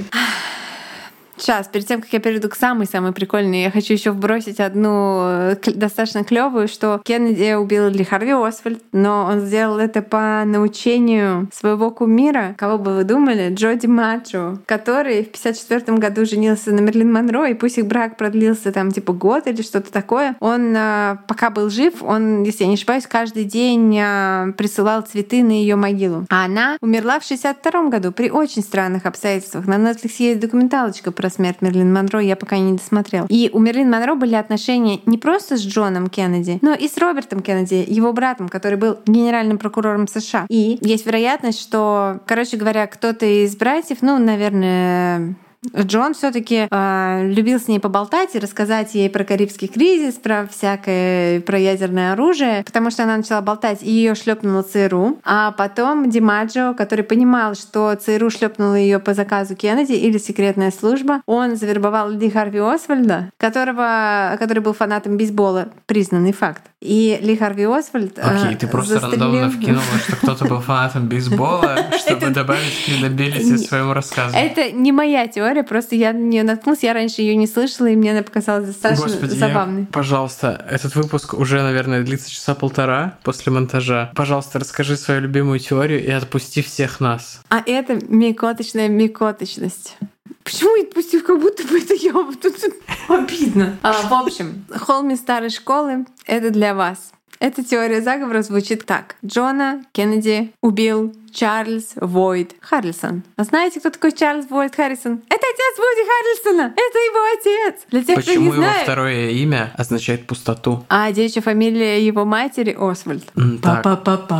Сейчас, перед тем, как я перейду к самой-самой прикольной, я хочу еще вбросить одну э, достаточно клевую, что Кеннеди убил Ли Харви Освальд, но он сделал это по научению своего кумира, кого бы вы думали, Джоди Маджо, который в 54 году женился на Мерлин Монро, и пусть их брак продлился там типа год или что-то такое, он э, пока был жив, он, если я не ошибаюсь, каждый день э, присылал цветы на ее могилу. А она умерла в 62 году при очень странных обстоятельствах. На Netflix есть документалочка про про смерть Мерлин Монро я пока не досмотрел. И у Мерлин Монро были отношения не просто с Джоном Кеннеди, но и с Робертом Кеннеди, его братом, который был генеральным прокурором США. И есть вероятность, что, короче говоря, кто-то из братьев, ну, наверное, Джон все-таки э, любил с ней поболтать и рассказать ей про Карибский кризис, про всякое, про ядерное оружие, потому что она начала болтать, и ее шлепнула ЦРУ. А потом Димаджо, который понимал, что ЦРУ шлепнула ее по заказу Кеннеди или секретная служба, он завербовал Ли Харви Освальда, которого, который был фанатом бейсбола, признанный факт. И Ли Харви Освальд Окей, okay, ты просто застрелил... рандомно вкинула, что кто-то был фанатом бейсбола, чтобы добавить credibility своему рассказу. Это не моя теория, теория, просто я на нее наткнулась, я раньше ее не слышала, и мне она показалась достаточно Господи, забавной. Я, пожалуйста, этот выпуск уже, наверное, длится часа полтора после монтажа. Пожалуйста, расскажи свою любимую теорию и отпусти всех нас. А это микоточная микоточность. Почему я отпустил, как будто бы это я? Тут обидно. А, в общем, Холми старой школы — это для вас. Эта теория заговора звучит так. Джона Кеннеди убил Чарльз Войд Харрисон. А знаете, кто такой Чарльз Войд Харрисон? Это отец Вуди Харрисона! Это его отец! Для тех, Почему кто не его второе имя означает пустоту? А девичья фамилия его матери Освальд. Так,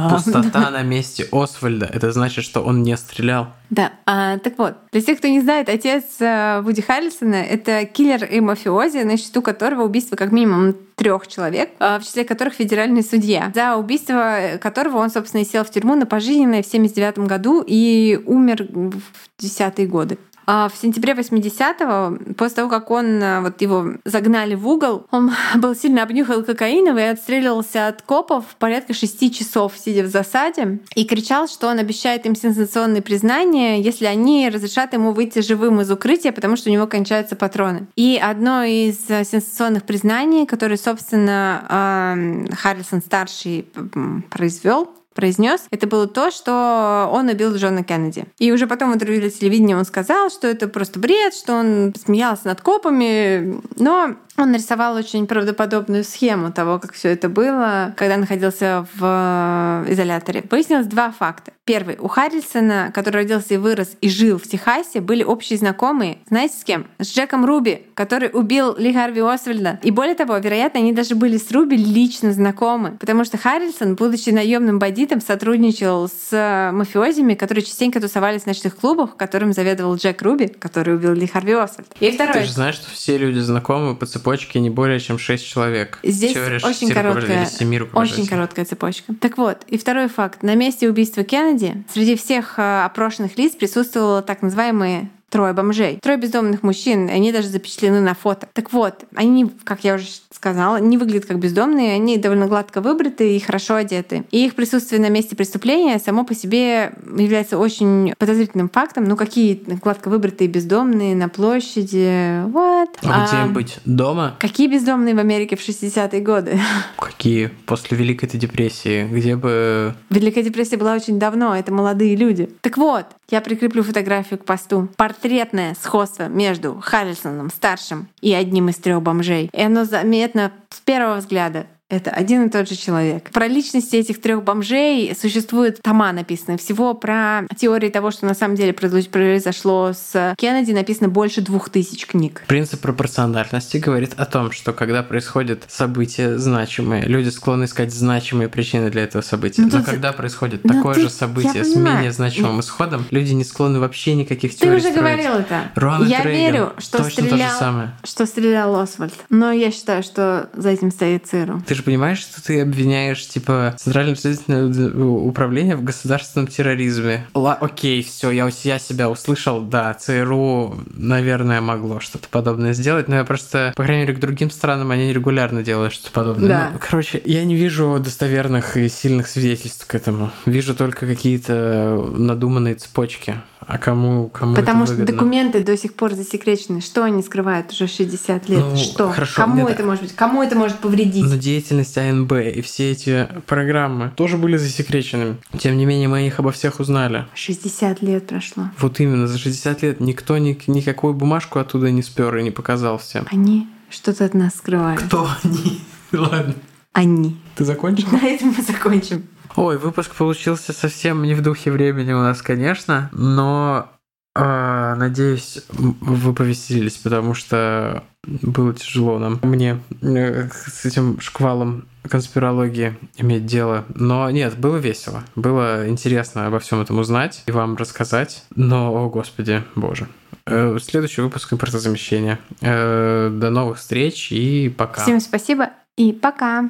пустота на месте Освальда. Это значит, что он не стрелял. Да, а, так вот, для тех, кто не знает, отец э, Вуди Харрисона — это киллер и мафиози, на счету которого убийство как минимум трех человек, э, в числе которых федеральный судья, за убийство которого он, собственно, и сел в тюрьму на пожизненное в 1979 году и умер в десятые годы. А в сентябре 80-го, после того, как он, э, вот его загнали в угол, он был сильно обнюхал кокаиновый и отстреливался от копов порядка шести часов, сидя в засаде, и кричал, что он обещает им сенсационные признания, если они разрешат ему выйти живым из укрытия, потому что у него кончаются патроны. И одно из э, сенсационных признаний, которое, собственно, Харрисон старший произвел, произнес, это было то, что он убил Джона Кеннеди. И уже потом в интервью для телевидения он сказал, что это просто бред, что он смеялся над копами, но он нарисовал очень правдоподобную схему того, как все это было, когда находился в изоляторе. Выяснилось два факта. Первый. У Харрисона, который родился и вырос и жил в Техасе, были общие знакомые. Знаете с кем? С Джеком Руби, который убил Ли Харви Освальда. И более того, вероятно, они даже были с Руби лично знакомы, потому что Харрисон, будучи наемным бандитом, сотрудничал с мафиозами, которые частенько тусовались в ночных клубах, которым заведовал Джек Руби, который убил Ли Харви Освальд. И второй. Ты же знаешь, что все люди знакомы по цепочке не более чем 6 человек. Здесь Теория очень короткая, очень короткая цепочка. Так вот, и второй факт. На месте убийства Кеннеди среди всех э, опрошенных лиц присутствовало так называемые трое бомжей. Трое бездомных мужчин, они даже запечатлены на фото. Так вот, они, как я уже сказала, не выглядят как бездомные, они довольно гладко выбриты и хорошо одеты. И их присутствие на месте преступления само по себе является очень подозрительным фактом. Ну, какие гладко выбритые бездомные на площади? Вот. А, где им быть? Дома? Какие бездомные в Америке в 60-е годы? Какие? После Великой депрессии? Где бы... Великая депрессия была очень давно, это молодые люди. Так вот, я прикреплю фотографию к посту. Портретное сходство между Харрисоном старшим и одним из трех бомжей. И оно заметно с первого взгляда. Это один и тот же человек. Про личности этих трех бомжей существует тома написаны. Всего про теории того, что на самом деле произошло с Кеннеди, написано больше двух тысяч книг. Принцип пропорциональности говорит о том, что когда происходит событие значимое, люди склонны искать значимые причины для этого события. Ну, Но тут... когда происходит ну, такое же событие с менее значимым исходом, люди не склонны вообще никаких теорий Ты уже строить. говорил это. Рональд я Рейган, верю, что стрелял, что стрелял Освальд. Но я считаю, что за этим стоит ЦРУ. Ты же понимаешь, что ты обвиняешь, типа, Центральное следственное управление в государственном терроризме. Ла, окей, все, я, я себя услышал, да, ЦРУ, наверное, могло что-то подобное сделать, но я просто, по крайней мере, к другим странам они регулярно делают что-то подобное. Да. Ну, короче, я не вижу достоверных и сильных свидетельств к этому. Вижу только какие-то надуманные цепочки. А кому, кому Потому что документы до сих пор засекречены. Что они скрывают уже 60 лет? Ну, что? Хорошо, кому это может быть? Кому это может повредить? Но деятельность АНБ и все эти программы тоже были засекреченными. Тем не менее, мы о них обо всех узнали. 60 лет прошло. Вот именно, за 60 лет никто ни, никакую бумажку оттуда не спер и не показал всем. Они что-то от нас скрывают. Кто они? Ладно. Они. Ты закончил? На этом мы закончим. Ой, выпуск получился совсем не в духе времени у нас, конечно, но э, надеюсь, вы повеселились, потому что было тяжело нам, мне э, с этим шквалом конспирологии иметь дело. Но нет, было весело. Было интересно обо всем этом узнать и вам рассказать. Но, о господи, боже. Э, следующий выпуск импортозамещения. Э, до новых встреч и пока. Всем спасибо и пока.